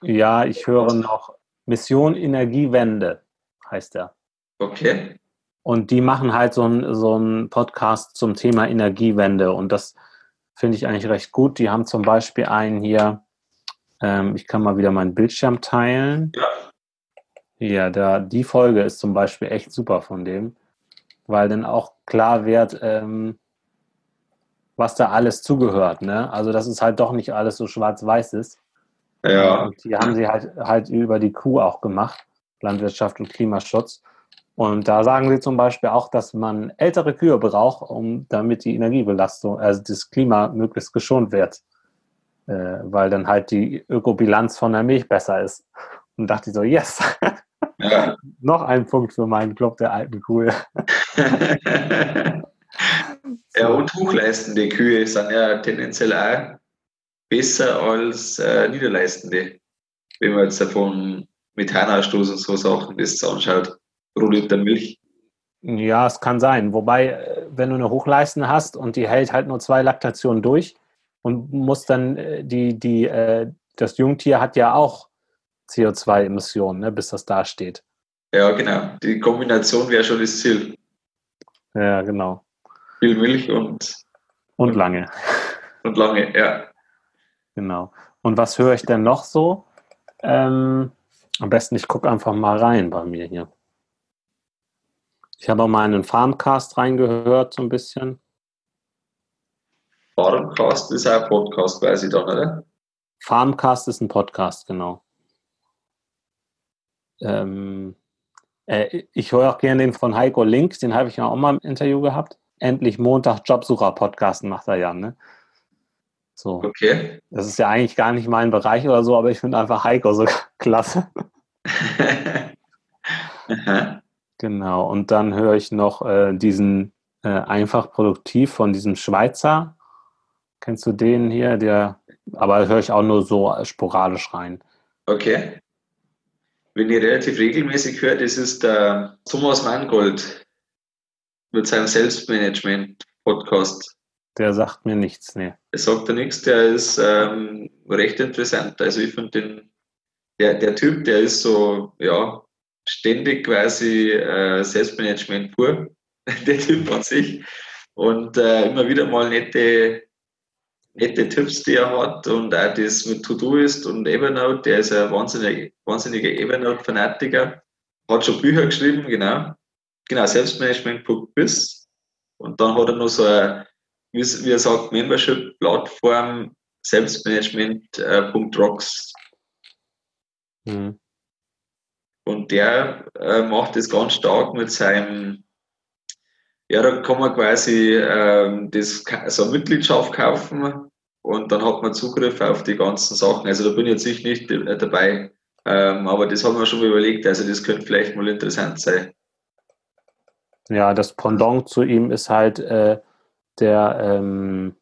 ja, ich höre noch Mission Energiewende, heißt er. Okay. Und die machen halt so einen so Podcast zum Thema Energiewende und das finde ich eigentlich recht gut. Die haben zum Beispiel einen hier, ähm, ich kann mal wieder meinen Bildschirm teilen. Ja. Ja, da, die Folge ist zum Beispiel echt super von dem, weil dann auch klar wird, ähm, was da alles zugehört. Ne? Also, dass es halt doch nicht alles so schwarz-weiß ist. Ja. Und die haben sie halt, halt über die Kuh auch gemacht, Landwirtschaft und Klimaschutz. Und da sagen sie zum Beispiel auch, dass man ältere Kühe braucht, um damit die Energiebelastung, also das Klima möglichst geschont wird. Äh, weil dann halt die Ökobilanz von der Milch besser ist. Und dachte ich so, yes, ja. noch ein Punkt für meinen Club der alten Kuh. ja, und hochleistende Kühe sind ja tendenziell auch besser als äh, Niederleistende. Wenn man jetzt davon Methanausstoß und so Sachen das anschaut, pro Liter Milch. Ja, es kann sein. Wobei, äh, wenn du eine Hochleistende hast und die hält halt nur zwei Laktationen durch und muss dann äh, die, die, äh, das Jungtier hat ja auch CO2-Emissionen, ne, bis das da steht. Ja, genau. Die Kombination wäre schon das Ziel. Ja, genau. Viel Milch und. Und lange. Und lange, ja. Genau. Und was höre ich denn noch so? Ähm, am besten, ich gucke einfach mal rein bei mir hier. Ich habe auch mal einen Farmcast reingehört, so ein bisschen. Farmcast ist ein Podcast, weiß ich dann, oder? Farmcast ist ein Podcast, genau. Ähm, äh, ich höre auch gerne den von Heiko Link, den habe ich ja auch mal im Interview gehabt. Endlich Montag Jobsucher Podcast macht er ja, ne? So. Okay. Das ist ja eigentlich gar nicht mein Bereich oder so, aber ich finde einfach Heiko so klasse. genau. Und dann höre ich noch äh, diesen äh, einfach produktiv von diesem Schweizer Kennst du den hier? Der, aber höre ich auch nur so sporadisch rein. Okay. Wenn ich relativ regelmäßig höre, das ist der Thomas Mangold mit seinem Selbstmanagement-Podcast. Der sagt mir nichts, ne. Der sagt ja nichts, der ist ähm, recht interessant. Also ich finde den, der, der Typ, der ist so, ja, ständig quasi äh, Selbstmanagement pur, der Typ an sich. Und äh, immer wieder mal nette, nette Tipps, die er hat und auch das mit To-Do-Ist und Evernote, der ist ein wahnsinniger, wahnsinniger Evernote-Fanatiker, hat schon Bücher geschrieben, genau. Genau, Selbstmanagement.biz. Und dann hat er noch so eine wie, er sagt, Membership-Plattform Selbstmanagement.rocks. Mhm. Und der äh, macht das ganz stark mit seinem, ja, da kann man quasi äh, das, also eine Mitgliedschaft kaufen und dann hat man Zugriff auf die ganzen Sachen. Also da bin ich jetzt nicht dabei, ähm, aber das haben wir schon mal überlegt, also das könnte vielleicht mal interessant sein. Ja, das Pendant zu ihm ist halt äh, der, ähm,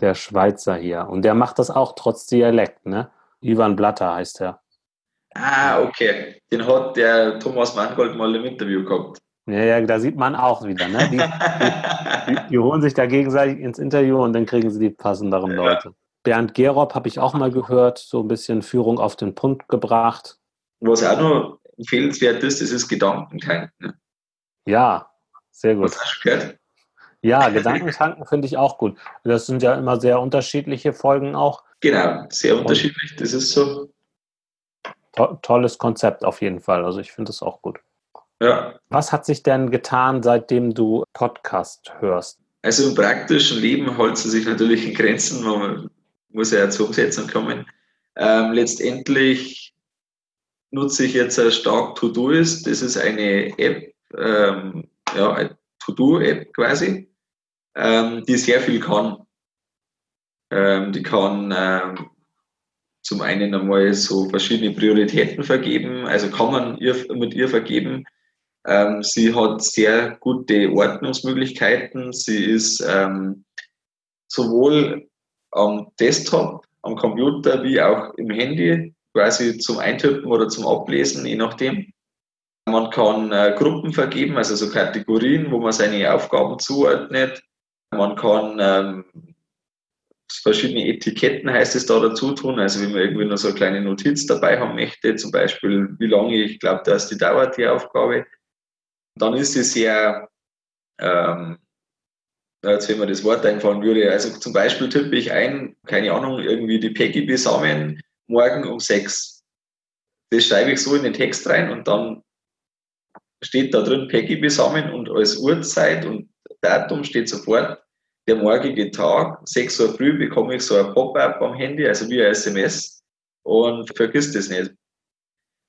der Schweizer hier. Und der macht das auch trotz Dialekt, ne? Ivan Blatter heißt er. Ah, okay. Den hat der Thomas Mangold mal im Interview gehabt. Ja, ja, da sieht man auch wieder, ne? Die, die, die, holen sich da gegenseitig ins Interview und dann kriegen sie die passenderen ja. Leute. Bernd Gerob habe ich auch mal gehört, so ein bisschen Führung auf den Punkt gebracht. Was auch noch empfehlenswert ist, das ist Gedankentanken. Ne? Ja, sehr gut. Ja, Gedankentanken finde ich auch gut. Das sind ja immer sehr unterschiedliche Folgen auch. Genau, sehr unterschiedlich, das ist so. To tolles Konzept auf jeden Fall. Also ich finde es auch gut. Ja. Was hat sich denn getan, seitdem du Podcast hörst? Also im praktischen Leben hält sie sich natürlich in Grenzen, man muss ja zur Umsetzung kommen. Ähm, letztendlich nutze ich jetzt stark To-Doist. Das ist eine App, ähm, ja, eine To-Do-App quasi ähm, die sehr viel kann. Ähm, die kann ähm, zum einen einmal so verschiedene Prioritäten vergeben, also kann man ihr, mit ihr vergeben. Ähm, sie hat sehr gute Ordnungsmöglichkeiten. Sie ist ähm, sowohl am Desktop, am Computer wie auch im Handy quasi zum Eintippen oder zum Ablesen, je nachdem. Man kann äh, Gruppen vergeben, also so Kategorien, wo man seine Aufgaben zuordnet. Man kann ähm, verschiedene Etiketten, heißt es da dazu tun. Also wenn man irgendwie nur so eine kleine Notiz dabei haben möchte, zum Beispiel, wie lange ich glaube, dass die dauert, die Aufgabe, dann ist sie sehr, ähm, jetzt wenn mir das Wort einfallen würde, also zum Beispiel tippe ich ein, keine Ahnung, irgendwie die Peggy besamen morgen um sechs. Das schreibe ich so in den Text rein und dann steht da drin Peggy besamen und als Uhrzeit und Datum steht sofort der morgige Tag, 6 Uhr früh, bekomme ich so ein Pop-up am Handy, also wie ein SMS und vergisst das nicht.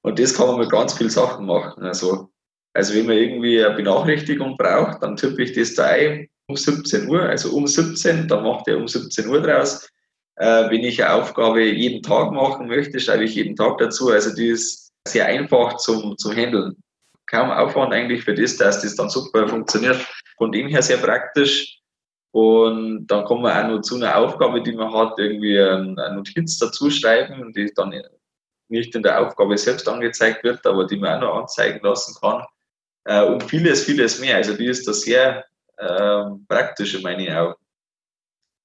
Und das kann man mit ganz vielen Sachen machen. Also, also wenn man irgendwie eine Benachrichtigung braucht, dann tippe ich das da ein um 17 Uhr, also um 17, dann macht er um 17 Uhr draus. Äh, wenn ich eine Aufgabe jeden Tag machen möchte, schreibe ich jeden Tag dazu. Also die ist sehr einfach zum, zum Handeln. Kaum Aufwand eigentlich für das, dass das dann super funktioniert. Von dem her sehr praktisch. Und dann kommen wir auch noch zu einer Aufgabe, die man hat, irgendwie eine Notiz dazu schreiben, die dann nicht in der Aufgabe selbst angezeigt wird, aber die man auch noch anzeigen lassen kann. Äh, und vieles, vieles mehr. Also die ist da sehr äh, praktisch in meinen Augen.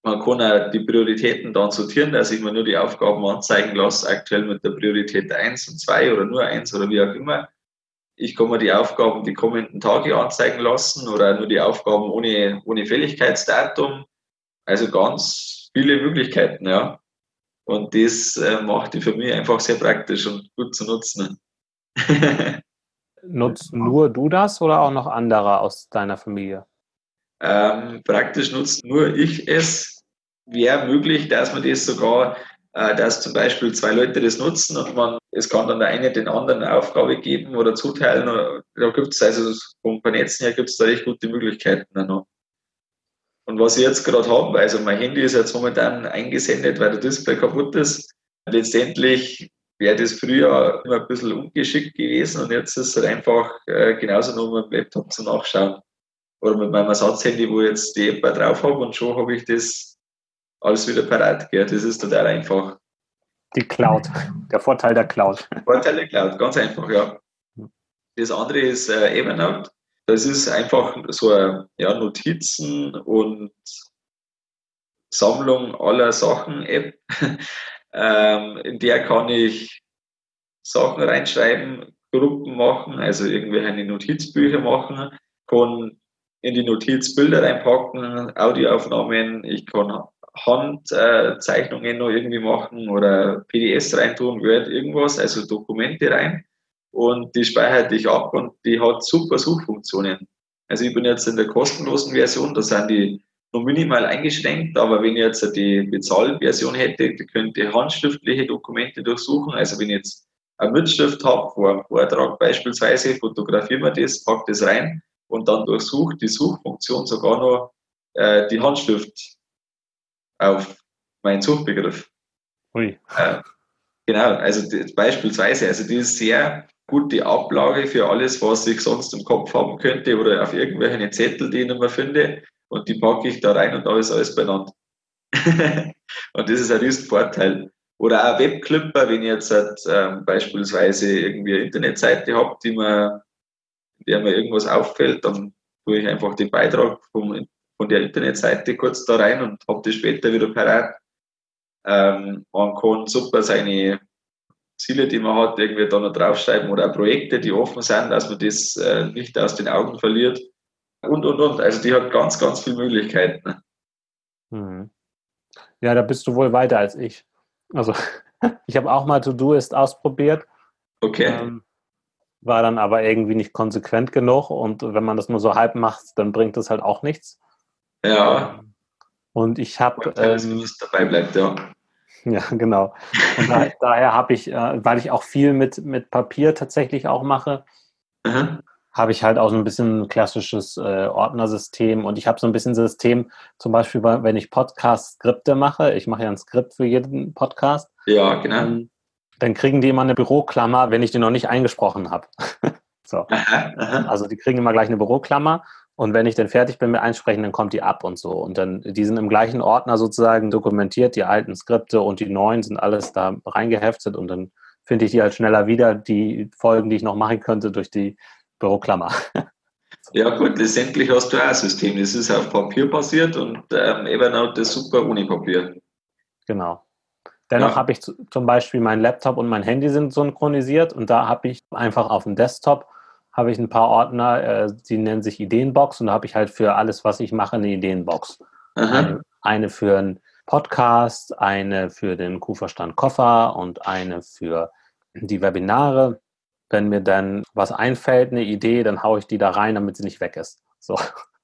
Man kann auch die Prioritäten dann sortieren, dass ich mir nur die Aufgaben anzeigen lasse, aktuell mit der Priorität 1 und 2 oder nur 1 oder wie auch immer ich kann mir die Aufgaben die kommenden Tage anzeigen lassen oder nur die Aufgaben ohne, ohne Fälligkeitsdatum. Also ganz viele Möglichkeiten, ja. Und das äh, macht die für mich einfach sehr praktisch und gut zu nutzen. Nutzt nur du das oder auch noch andere aus deiner Familie? Ähm, praktisch nutzt nur ich es. Wäre möglich, dass man das sogar äh, dass zum Beispiel zwei Leute das nutzen und man, es kann dann der eine den anderen eine Aufgabe geben oder zuteilen. Da gibt es also vom Vernetzen her gibt es da echt gute Möglichkeiten noch. Und was ich jetzt gerade habe, also mein Handy ist jetzt momentan eingesendet, weil der Display kaputt ist. Letztendlich wäre das früher immer ein bisschen ungeschickt gewesen und jetzt ist es einfach äh, genauso nur mit dem Laptop zu nachschauen. Oder mit meinem Ersatzhandy, wo ich jetzt die App drauf habe und schon habe ich das alles wieder parat. Gell? Das ist total einfach. Die Cloud, der Vorteil der Cloud. Vorteil der Cloud, ganz einfach, ja. Das andere ist äh, Evernote. Das ist einfach so eine ja, Notizen und Sammlung aller Sachen App. ähm, in der kann ich Sachen reinschreiben, Gruppen machen, also irgendwelche Notizbücher machen, kann in die Notizbilder reinpacken, Audioaufnahmen, ich kann Handzeichnungen äh, noch irgendwie machen oder PDS reintun, Word, irgendwas, also Dokumente rein und die speichert ich ab und die hat super Suchfunktionen. Also ich bin jetzt in der kostenlosen Version, da sind die nur minimal eingeschränkt, aber wenn ich jetzt die Bezahlversion hätte, könnte handschriftliche Dokumente durchsuchen. Also wenn ich jetzt eine Mitschrift habe vor einem Vortrag beispielsweise, fotografieren wir das, pack das rein und dann durchsucht die Suchfunktion sogar noch äh, die Handschrift auf meinen Suchbegriff. Ui. Äh, genau, also die, beispielsweise, also die ist sehr gute Ablage für alles, was ich sonst im Kopf haben könnte oder auf irgendwelche Zettel, die ich nicht mehr finde. Und die packe ich da rein und da ist alles benannt. und das ist ein riesen Vorteil. Oder auch Webclipper, wenn ich jetzt halt, ähm, beispielsweise irgendwie eine Internetseite habe, die mir, der mir irgendwas auffällt, dann tue ich einfach den Beitrag vom, von der Internetseite kurz da rein und habe das später wieder parat. Ähm, man kann super seine Ziele, die man hat, irgendwie da noch draufschreiben oder auch Projekte, die offen sind, dass man das äh, nicht aus den Augen verliert. Und, und, und. Also die hat ganz, ganz viele Möglichkeiten. Hm. Ja, da bist du wohl weiter als ich. Also ich habe auch mal To-Do-Ist ausprobiert. Okay. Ähm, war dann aber irgendwie nicht konsequent genug und wenn man das nur so halb macht, dann bringt das halt auch nichts. Ja. Und ich habe. Ähm, dabei bleibt, ja. Ja, genau. Und da, daher habe ich, äh, weil ich auch viel mit, mit Papier tatsächlich auch mache, mhm. Habe ich halt auch so ein bisschen ein klassisches äh, Ordnersystem und ich habe so ein bisschen System, zum Beispiel, wenn ich Podcast-Skripte mache, ich mache ja ein Skript für jeden Podcast. Ja, genau. Dann, dann kriegen die immer eine Büroklammer, wenn ich die noch nicht eingesprochen habe. so. Aha, aha. Also die kriegen immer gleich eine Büroklammer und wenn ich dann fertig bin mit Einsprechen, dann kommt die ab und so. Und dann, die sind im gleichen Ordner sozusagen dokumentiert, die alten Skripte und die neuen sind alles da reingeheftet und dann finde ich die halt schneller wieder, die Folgen, die ich noch machen könnte, durch die Büroklammer. Ja gut, letztendlich hast du auch ein System. Das ist auf Papier basiert und ähm, Evernote ist super ohne Papier. Genau. Dennoch ja. habe ich zum Beispiel mein Laptop und mein Handy sind synchronisiert und da habe ich einfach auf dem Desktop habe ich ein paar Ordner, äh, die nennen sich Ideenbox und da habe ich halt für alles, was ich mache, eine Ideenbox. Eine, eine, für einen Podcast, eine für den Kuhverstand Koffer und eine für die Webinare. Wenn mir dann was einfällt, eine Idee, dann haue ich die da rein, damit sie nicht weg ist. So.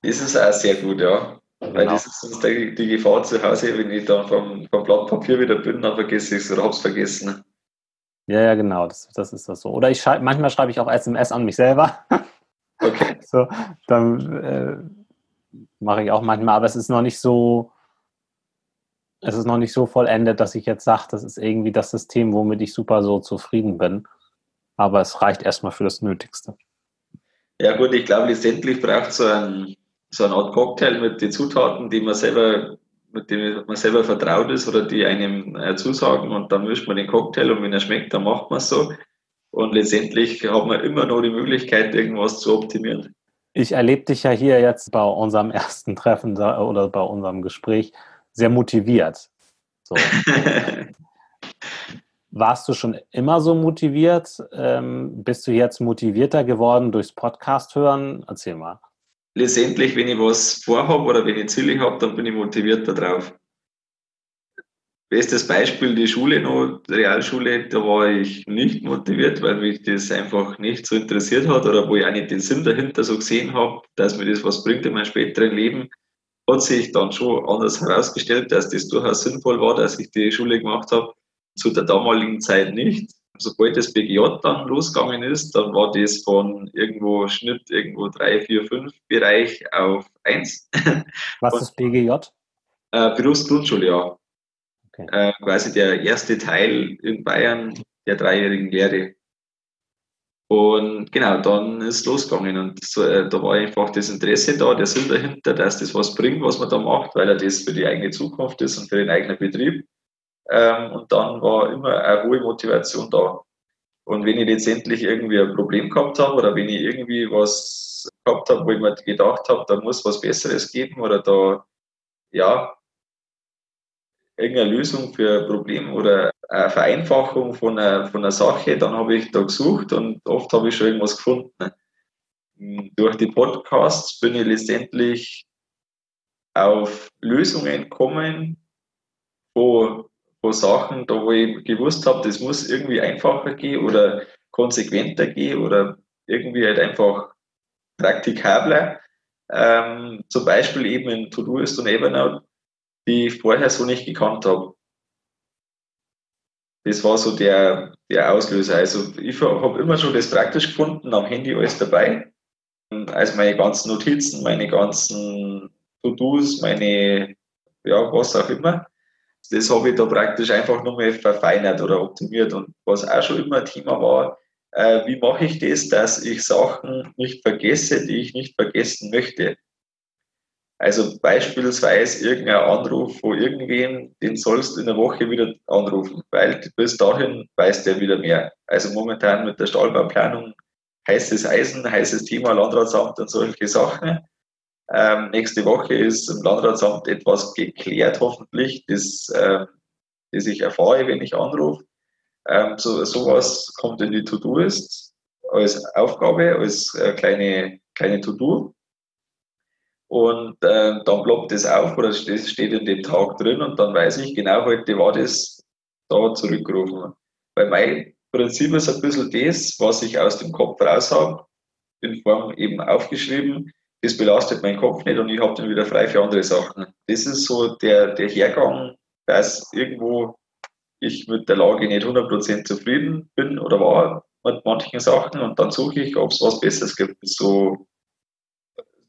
Das ist auch sehr gut, ja. Genau. Weil das ist sonst die, die Gefahr zu Hause, wenn ich dann vom, vom Blatt Papier wieder bin, dann vergesse ich es oder habe es vergessen. Ja, ja, genau, das, das ist das so. Oder ich schreib, manchmal schreibe ich auch SMS an mich selber. Okay. so, dann äh, mache ich auch manchmal, aber es ist noch nicht so, es ist noch nicht so vollendet, dass ich jetzt sage, das ist irgendwie das System, womit ich super so zufrieden bin. Aber es reicht erstmal für das Nötigste. Ja gut, ich glaube, letztendlich braucht so ein so eine Art Cocktail mit den Zutaten, die man selber mit denen man selber vertraut ist oder die einem äh, zusagen und dann mischt man den Cocktail und wenn er schmeckt, dann macht man es so. Und letztendlich hat man immer noch die Möglichkeit, irgendwas zu optimieren. Ich erlebe dich ja hier jetzt bei unserem ersten Treffen oder bei unserem Gespräch sehr motiviert. So. Warst du schon immer so motiviert? Ähm, bist du jetzt motivierter geworden durchs Podcast hören? Erzähl mal letztendlich, wenn ich was vorhabe oder wenn ich Ziele habe, dann bin ich motiviert darauf. Bestes Beispiel die Schule noch, die Realschule, da war ich nicht motiviert, weil mich das einfach nicht so interessiert hat oder wo ich auch nicht den Sinn dahinter so gesehen habe, dass mir das was bringt in meinem späteren Leben, hat sich dann schon anders herausgestellt, dass das durchaus sinnvoll war, dass ich die Schule gemacht habe. Zu der damaligen Zeit nicht sobald das BGJ dann losgegangen ist, dann war das von irgendwo Schnitt irgendwo 3, 4, 5 Bereich auf 1. Was ist BGJ? Äh, Berufsgrundschule, ja. Okay. Äh, quasi der erste Teil in Bayern der dreijährigen Lehre. Und genau, dann ist es losgegangen und so, äh, da war einfach das Interesse da, der Sinn dahinter, dass das was bringt, was man da macht, weil er das für die eigene Zukunft ist und für den eigenen Betrieb. Ähm, und dann war immer eine hohe Motivation da. Und wenn ich letztendlich irgendwie ein Problem gehabt habe oder wenn ich irgendwie was gehabt habe, wo ich mir gedacht habe, da muss was Besseres geben oder da, ja, irgendeine Lösung für ein Problem oder eine Vereinfachung von einer, von einer Sache, dann habe ich da gesucht und oft habe ich schon irgendwas gefunden. Durch die Podcasts bin ich letztendlich auf Lösungen gekommen, wo wo Sachen, da wo ich gewusst habe, das muss irgendwie einfacher gehen oder konsequenter gehen oder irgendwie halt einfach praktikabler. Ähm, zum Beispiel eben in Todoist und Evernote, die ich vorher so nicht gekannt habe. Das war so der, der Auslöser. Also ich habe immer schon das praktisch gefunden, am Handy alles dabei. Also meine ganzen Notizen, meine ganzen To-Dos, meine, ja, was auch immer das habe ich da praktisch einfach nur mal verfeinert oder optimiert. Und was auch schon immer ein Thema war, äh, wie mache ich das, dass ich Sachen nicht vergesse, die ich nicht vergessen möchte. Also beispielsweise irgendein Anruf von irgendwen, den sollst du in der Woche wieder anrufen, weil bis dahin weiß der wieder mehr. Also momentan mit der Stahlbauplanung heißes Eisen, heißes Thema Landratsamt und solche Sachen. Ähm, nächste Woche ist im Landratsamt etwas geklärt, hoffentlich, das, äh, das ich erfahre, wenn ich anrufe. Ähm, so, sowas kommt in die To-Do-List als Aufgabe, als äh, kleine, kleine To-Do. Und äh, dann ploppt das auf oder das steht in dem Tag drin und dann weiß ich genau, heute war das da zurückgerufen. Weil mein Prinzip ist ein bisschen das, was ich aus dem Kopf raus habe, in Form eben aufgeschrieben, das belastet meinen Kopf nicht und ich habe dann wieder frei für andere Sachen. Das ist so der, der Hergang, dass irgendwo ich mit der Lage nicht 100% zufrieden bin oder war mit manchen Sachen und dann suche ich, ob es was Besseres gibt. So,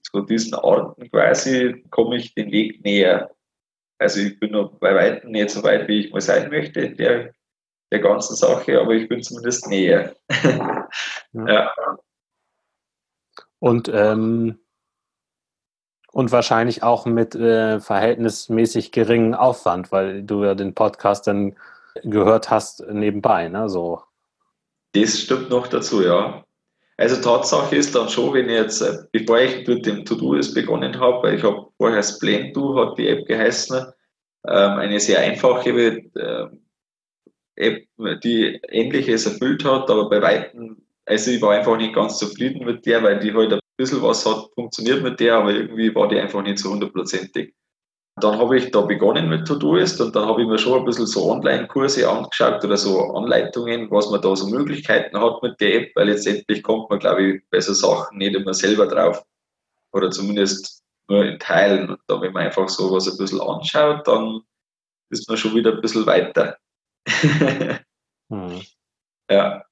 so diesen Arten quasi komme ich den Weg näher. Also ich bin noch bei weitem nicht so weit, wie ich mal sein möchte in der, der ganzen Sache, aber ich bin zumindest näher. ja. ja. Und ähm, und wahrscheinlich auch mit äh, verhältnismäßig geringem Aufwand, weil du ja den Podcast dann gehört hast nebenbei, ne? So. Das stimmt noch dazu, ja. Also Tatsache ist dann schon, wenn ich jetzt, äh, bevor ich mit dem To-Do begonnen habe, weil ich habe vorher Splenddo, hat die App geheißen, ähm, eine sehr einfache äh, App, die Ähnliches erfüllt hat, aber bei Weitem, also ich war einfach nicht ganz zufrieden mit der, weil die halt bisschen was hat funktioniert mit der, aber irgendwie war die einfach nicht so hundertprozentig. Dann habe ich da begonnen mit Todoist und dann habe ich mir schon ein bisschen so Online-Kurse angeschaut oder so Anleitungen, was man da so Möglichkeiten hat mit der App, weil letztendlich kommt man, glaube ich, bei so Sachen nicht immer selber drauf. Oder zumindest nur in Teilen. Und da, wenn man einfach so was ein bisschen anschaut, dann ist man schon wieder ein bisschen weiter. hm. Ja.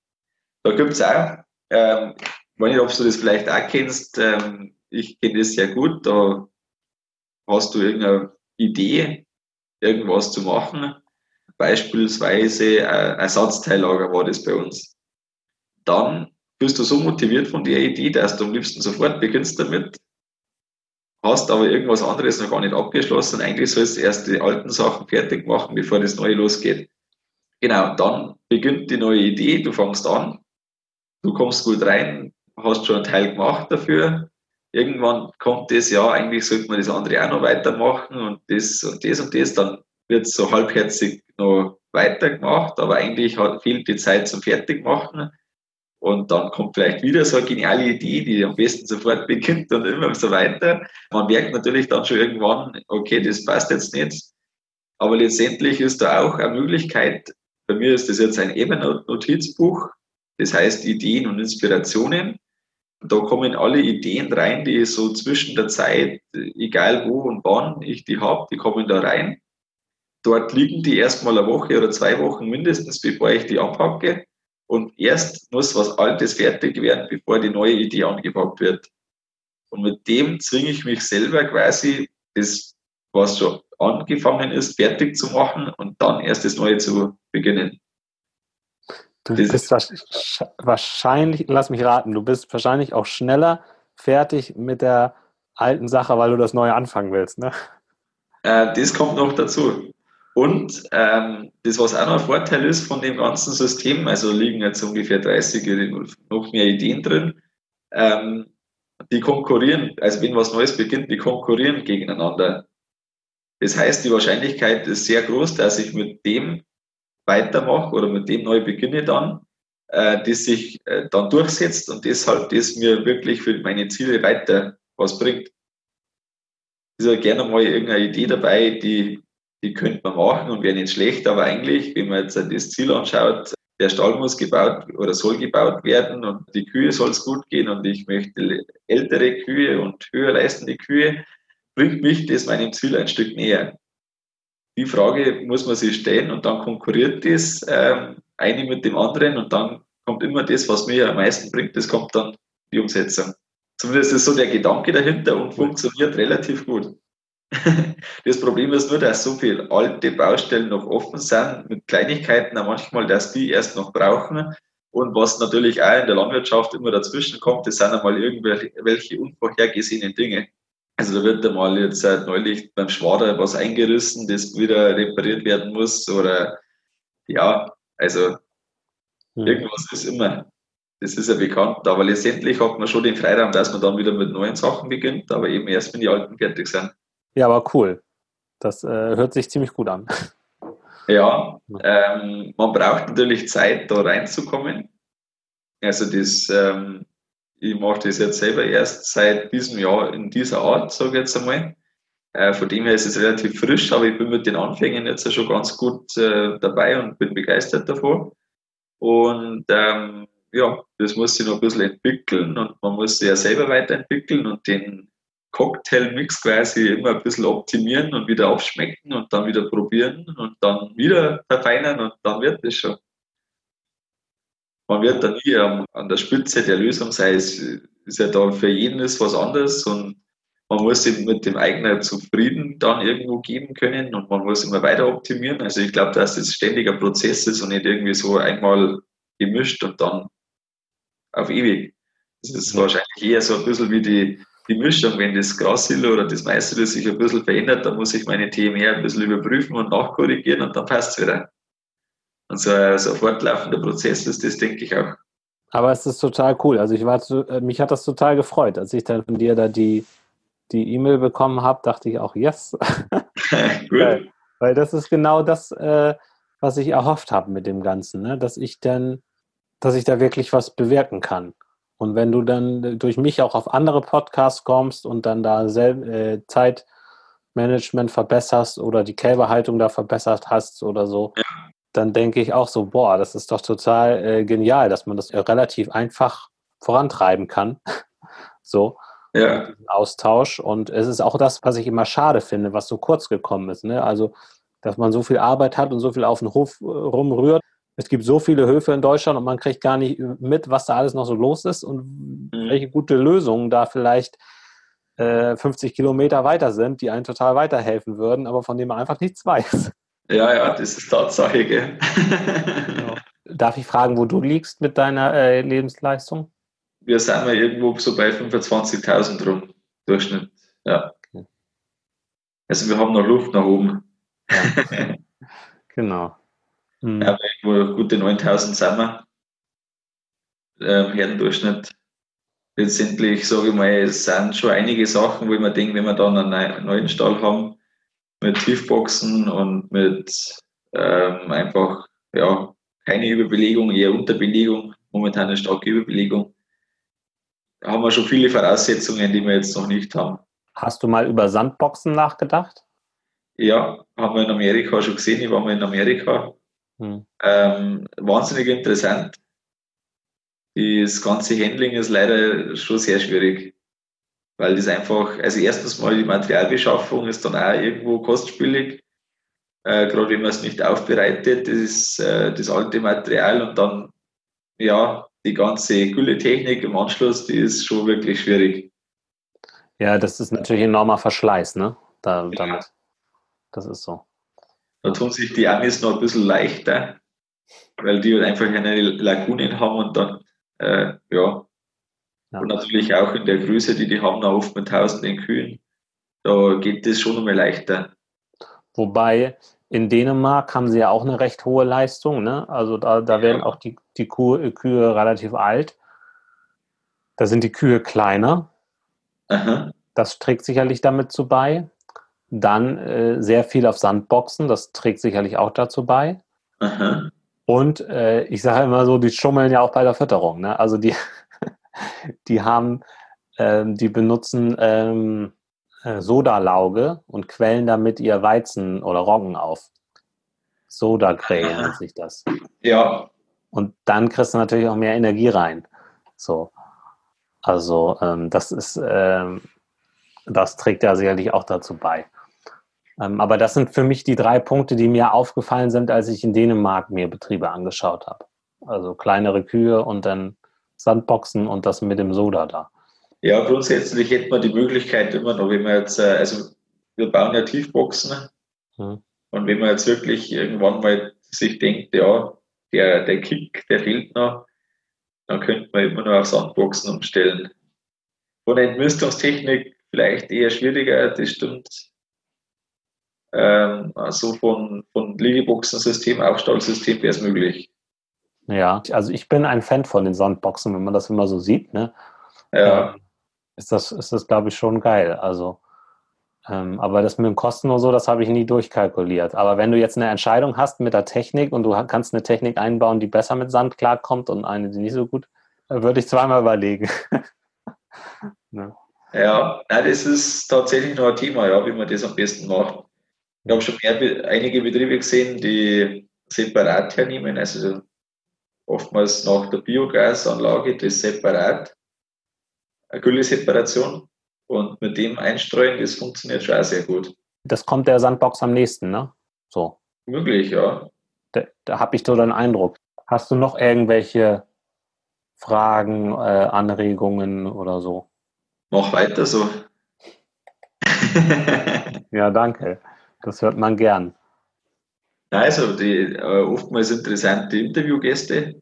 Da gibt es auch ähm, ich weiß nicht, ob du das vielleicht auch kennst. Ähm, ich kenne das sehr gut. Da hast du irgendeine Idee, irgendwas zu machen. Beispielsweise ein Ersatzteillager war das bei uns. Dann bist du so motiviert von der Idee, dass du am liebsten sofort beginnst damit, hast aber irgendwas anderes noch gar nicht abgeschlossen. Eigentlich sollst du erst die alten Sachen fertig machen, bevor das Neue losgeht. Genau, dann beginnt die neue Idee, du fängst an, du kommst gut rein, hast schon einen Teil gemacht dafür. Irgendwann kommt das, ja, eigentlich sollte man das andere auch noch weitermachen und das und das und das, dann wird es so halbherzig noch weitergemacht, aber eigentlich hat, fehlt die Zeit zum Fertigmachen. Und dann kommt vielleicht wieder so eine geniale Idee, die am besten sofort beginnt und immer so weiter. Man merkt natürlich dann schon irgendwann, okay, das passt jetzt nicht. Aber letztendlich ist da auch eine Möglichkeit, bei mir ist das jetzt ein Evernote-Notizbuch, das heißt Ideen und Inspirationen. Da kommen alle Ideen rein, die so zwischen der Zeit, egal wo und wann ich die habe, die kommen da rein. Dort liegen die erstmal eine Woche oder zwei Wochen mindestens, bevor ich die anpacke. Und erst muss was Altes fertig werden, bevor die neue Idee angepackt wird. Und mit dem zwinge ich mich selber quasi, das, was schon angefangen ist, fertig zu machen und dann erst das Neue zu beginnen. Du das bist wahrscheinlich, lass mich raten, du bist wahrscheinlich auch schneller fertig mit der alten Sache, weil du das Neue anfangen willst, ne? Äh, das kommt noch dazu. Und ähm, das, was auch noch ein Vorteil ist von dem ganzen System, also liegen jetzt ungefähr 30 noch mehr Ideen drin, ähm, die konkurrieren, also wenn was Neues beginnt, die konkurrieren gegeneinander. Das heißt, die Wahrscheinlichkeit ist sehr groß, dass ich mit dem weitermache oder mit dem neu beginne dann, äh, das sich äh, dann durchsetzt und deshalb das mir wirklich für meine Ziele weiter was bringt. Ist ja gerne mal irgendeine Idee dabei, die, die könnte man machen und wäre nicht schlecht, aber eigentlich, wenn man jetzt das Ziel anschaut, der Stall muss gebaut oder soll gebaut werden und die Kühe soll es gut gehen und ich möchte ältere Kühe und höher leistende Kühe, bringt mich das meinem Ziel ein Stück näher. Die Frage muss man sich stellen und dann konkurriert das ähm, eine mit dem anderen und dann kommt immer das, was mir am meisten bringt, das kommt dann die Umsetzung. Zumindest ist so der Gedanke dahinter und funktioniert relativ gut. Das Problem ist nur, dass so viele alte Baustellen noch offen sind, mit Kleinigkeiten auch manchmal, dass die erst noch brauchen. Und was natürlich auch in der Landwirtschaft immer dazwischen kommt, das sind einmal irgendwelche unvorhergesehenen Dinge. Also da wird einmal jetzt seit neulich beim Schwader was eingerissen, das wieder repariert werden muss. Oder ja, also hm. irgendwas ist immer. Das ist ja bekannt. Aber letztendlich hat man schon den Freiraum, dass man dann wieder mit neuen Sachen beginnt, aber eben erst, wenn die alten fertig sind. Ja, aber cool. Das äh, hört sich ziemlich gut an. Ja, ähm, man braucht natürlich Zeit, da reinzukommen. Also das, ähm, ich mache das jetzt selber erst seit diesem Jahr in dieser Art, sage ich jetzt einmal. Äh, von dem her ist es relativ frisch, aber ich bin mit den Anfängen jetzt schon ganz gut äh, dabei und bin begeistert davon. Und ähm, ja, das muss sich noch ein bisschen entwickeln und man muss sich ja selber weiterentwickeln und den Cocktailmix quasi immer ein bisschen optimieren und wieder aufschmecken und dann wieder probieren und dann wieder verfeinern und dann wird es schon. Man wird dann nie an der Spitze der Lösung sein. Es ist ja da für jeden ist was anderes und man muss sich mit dem eigenen Zufrieden dann irgendwo geben können und man muss immer weiter optimieren. Also ich glaube, dass das ständiger Prozess ist und nicht irgendwie so einmal gemischt und dann auf ewig. Das ist wahrscheinlich eher so ein bisschen wie die, die Mischung, wenn das Grassilo oder das Maisilo sich ein bisschen verändert, dann muss ich meine TMR ein bisschen überprüfen und nachkorrigieren und dann passt es wieder. Und so ein, fortlaufender Prozess ist das, denke ich auch. Aber es ist total cool. Also ich war zu, äh, mich hat das total gefreut, als ich dann von dir da die die E-Mail bekommen habe, dachte ich auch yes. Weil, weil das ist genau das, äh, was ich erhofft habe mit dem Ganzen, ne? dass ich dann, dass ich da wirklich was bewirken kann. Und wenn du dann durch mich auch auf andere Podcasts kommst und dann da äh, Zeitmanagement verbesserst oder die Kälberhaltung da verbessert hast oder so. Dann denke ich auch so, boah, das ist doch total äh, genial, dass man das ja relativ einfach vorantreiben kann. so. Ja. Austausch. Und es ist auch das, was ich immer schade finde, was so kurz gekommen ist. Ne? Also, dass man so viel Arbeit hat und so viel auf den Hof äh, rumrührt es gibt so viele Höfe in Deutschland und man kriegt gar nicht mit, was da alles noch so los ist und mhm. welche gute Lösungen da vielleicht äh, 50 Kilometer weiter sind, die einen total weiterhelfen würden, aber von denen man einfach nichts weiß. Ja, ja, das ist Tatsache, gell? genau. Darf ich fragen, wo du liegst mit deiner äh, Lebensleistung? Wir sind mal irgendwo so bei 25.000 rum, Durchschnitt, ja. Okay. Also wir haben noch Luft nach oben. Ja. genau. Mhm. Ja, irgendwo gute 9000 sind wir. Ähm, Herdendurchschnitt. Letztendlich sage ich mal, es sind schon einige Sachen, wo ich mir denke, wenn wir dann einen neuen Stall haben, mit Tiefboxen und mit ähm, einfach ja, keine Überbelegung, eher Unterbelegung, momentan eine starke Überbelegung, haben wir schon viele Voraussetzungen, die wir jetzt noch nicht haben. Hast du mal über Sandboxen nachgedacht? Ja, haben wir in Amerika schon gesehen. Ich war mal in Amerika hm. Ähm, wahnsinnig interessant. Das ganze Handling ist leider schon sehr schwierig, weil das einfach, also erstens mal die Materialbeschaffung ist dann auch irgendwo kostspielig, äh, gerade wenn man es nicht aufbereitet, das ist äh, das alte Material und dann, ja, die ganze Gülletechnik im Anschluss, die ist schon wirklich schwierig. Ja, das ist natürlich enormer Verschleiß, ne? Da, damit. Das ist so. Da tun sich die Amis noch ein bisschen leichter. weil die halt einfach eine Lagunen haben und dann, äh, ja. Ja. Und natürlich auch in der Größe, die die haben, oft mit tausenden Kühen, da geht das schon einmal leichter. Wobei in Dänemark haben sie ja auch eine recht hohe Leistung, ne? Also da, da werden auch die, die Kuh, Kühe relativ alt. Da sind die Kühe kleiner. Aha. Das trägt sicherlich damit zu bei. Dann äh, sehr viel auf Sandboxen, das trägt sicherlich auch dazu bei. Aha. Und äh, ich sage immer so, die schummeln ja auch bei der Fütterung. Ne? Also die, die haben, ähm, die benutzen ähm, äh, Sodalauge und quellen damit ihr Weizen oder Roggen auf. Sodakrähe nennt sich das. Ja. Und dann kriegst du natürlich auch mehr Energie rein. So. Also ähm, das ist, ähm, das trägt ja sicherlich auch dazu bei. Ähm, aber das sind für mich die drei Punkte, die mir aufgefallen sind, als ich in Dänemark mir Betriebe angeschaut habe. Also kleinere Kühe und dann Sandboxen und das mit dem Soda da. Ja, grundsätzlich hätte man die Möglichkeit immer noch, wenn man jetzt, äh, also wir bauen ja Tiefboxen hm. und wenn man jetzt wirklich irgendwann mal sich denkt, ja, der, der Kick, der fehlt noch, dann könnte man immer noch auf Sandboxen umstellen. Von der Entmistungstechnik vielleicht eher schwieriger, das stimmt ähm, also von, von Liegeboxensystem, Aufstallsystem wäre es möglich. Ja, also ich bin ein Fan von den Sandboxen, wenn man das immer so sieht, ne? Ja. Ähm, ist das, ist das glaube ich, schon geil. Also, ähm, aber das mit dem Kosten und so, das habe ich nie durchkalkuliert. Aber wenn du jetzt eine Entscheidung hast mit der Technik und du kannst eine Technik einbauen, die besser mit Sand klarkommt und eine, die nicht so gut, würde ich zweimal überlegen. ne? Ja, das ist tatsächlich noch ein Thema, ja, wie man das am besten macht. Ich habe schon mehr, einige Betriebe gesehen, die separat hernehmen, also oftmals nach der Biogasanlage, das separat, eine Gülleseparation und mit dem einstreuen, das funktioniert schon sehr gut. Das kommt der Sandbox am nächsten, ne? So. Möglich, ja. Da, da habe ich so den Eindruck. Hast du noch irgendwelche Fragen, äh, Anregungen oder so? Mach weiter so. ja, danke. Das hört man gern. Also, die äh, oftmals interessante Interviewgäste.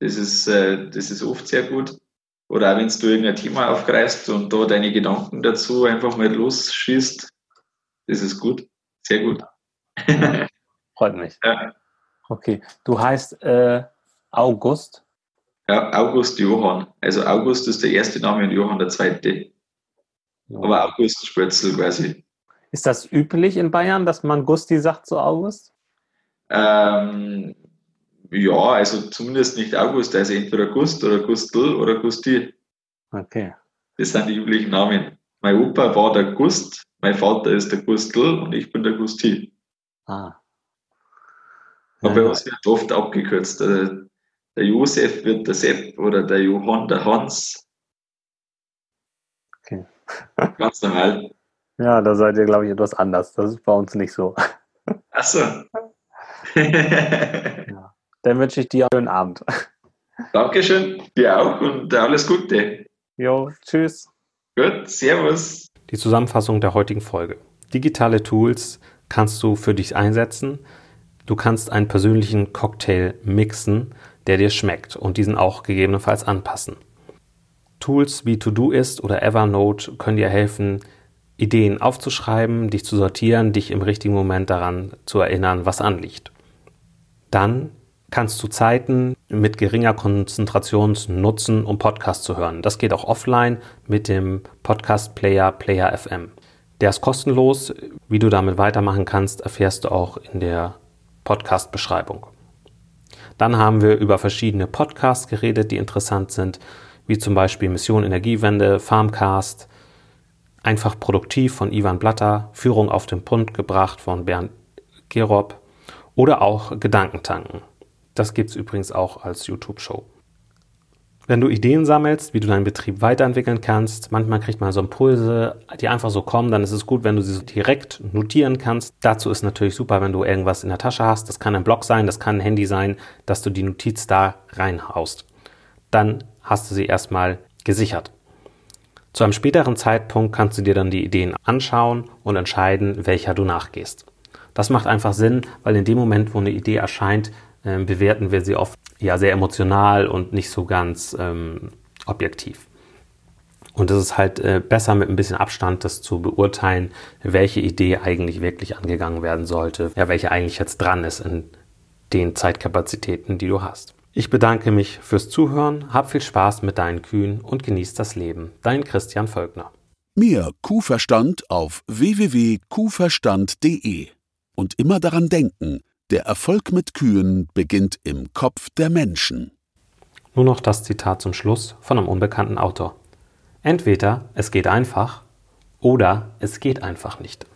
Das ist, äh, das ist oft sehr gut. Oder auch wenn du irgendein Thema aufgreifst und da deine Gedanken dazu einfach mal losschießt, das ist gut. Sehr gut. Ja, freut mich. Ja. Okay. Du heißt äh, August? Ja, August Johann. Also August ist der erste Name und Johann der zweite. Aber August Spötzel quasi. Ist das üblich in Bayern, dass man Gusti sagt zu August? Ähm, ja, also zumindest nicht August, also entweder Gust oder Gustl oder Gusti. Okay. Das sind die üblichen Namen. Mein Opa war der Gust, mein Vater ist der Gustl und ich bin der Gusti. Ah. Aber ja. es wird oft abgekürzt. Der, der Josef wird der Sepp oder der Johann der Hans. Okay. Ganz normal. Ja, da seid ihr, glaube ich, etwas anders. Das ist bei uns nicht so. Ach so. ja. Dann wünsche ich dir einen schönen Abend. Dankeschön, dir auch und alles Gute. Jo, tschüss. Gut, servus. Die Zusammenfassung der heutigen Folge. Digitale Tools kannst du für dich einsetzen. Du kannst einen persönlichen Cocktail mixen, der dir schmeckt und diesen auch gegebenenfalls anpassen. Tools wie Todoist oder Evernote können dir helfen, Ideen aufzuschreiben, dich zu sortieren, dich im richtigen Moment daran zu erinnern, was anliegt. Dann kannst du Zeiten mit geringer Konzentration nutzen, um Podcast zu hören. Das geht auch offline mit dem Podcast Player Player FM. Der ist kostenlos. Wie du damit weitermachen kannst, erfährst du auch in der Podcast-Beschreibung. Dann haben wir über verschiedene Podcasts geredet, die interessant sind, wie zum Beispiel Mission Energiewende, Farmcast, Einfach produktiv von Ivan Blatter, Führung auf den Punkt gebracht von Bernd Gerob oder auch Gedankentanken. Das gibt es übrigens auch als YouTube-Show. Wenn du Ideen sammelst, wie du deinen Betrieb weiterentwickeln kannst, manchmal kriegt man so Impulse, die einfach so kommen, dann ist es gut, wenn du sie direkt notieren kannst. Dazu ist natürlich super, wenn du irgendwas in der Tasche hast. Das kann ein Blog sein, das kann ein Handy sein, dass du die Notiz da reinhaust. Dann hast du sie erstmal gesichert. Zu einem späteren Zeitpunkt kannst du dir dann die Ideen anschauen und entscheiden, welcher du nachgehst. Das macht einfach Sinn, weil in dem Moment, wo eine Idee erscheint, äh, bewerten wir sie oft ja sehr emotional und nicht so ganz ähm, objektiv. Und es ist halt äh, besser mit ein bisschen Abstand das zu beurteilen, welche Idee eigentlich wirklich angegangen werden sollte, ja, welche eigentlich jetzt dran ist in den Zeitkapazitäten, die du hast. Ich bedanke mich fürs Zuhören, hab viel Spaß mit deinen Kühen und genieß das Leben. Dein Christian Völkner. Mehr Kuhverstand auf www.kuhverstand.de und immer daran denken, der Erfolg mit Kühen beginnt im Kopf der Menschen. Nur noch das Zitat zum Schluss von einem unbekannten Autor. Entweder es geht einfach oder es geht einfach nicht.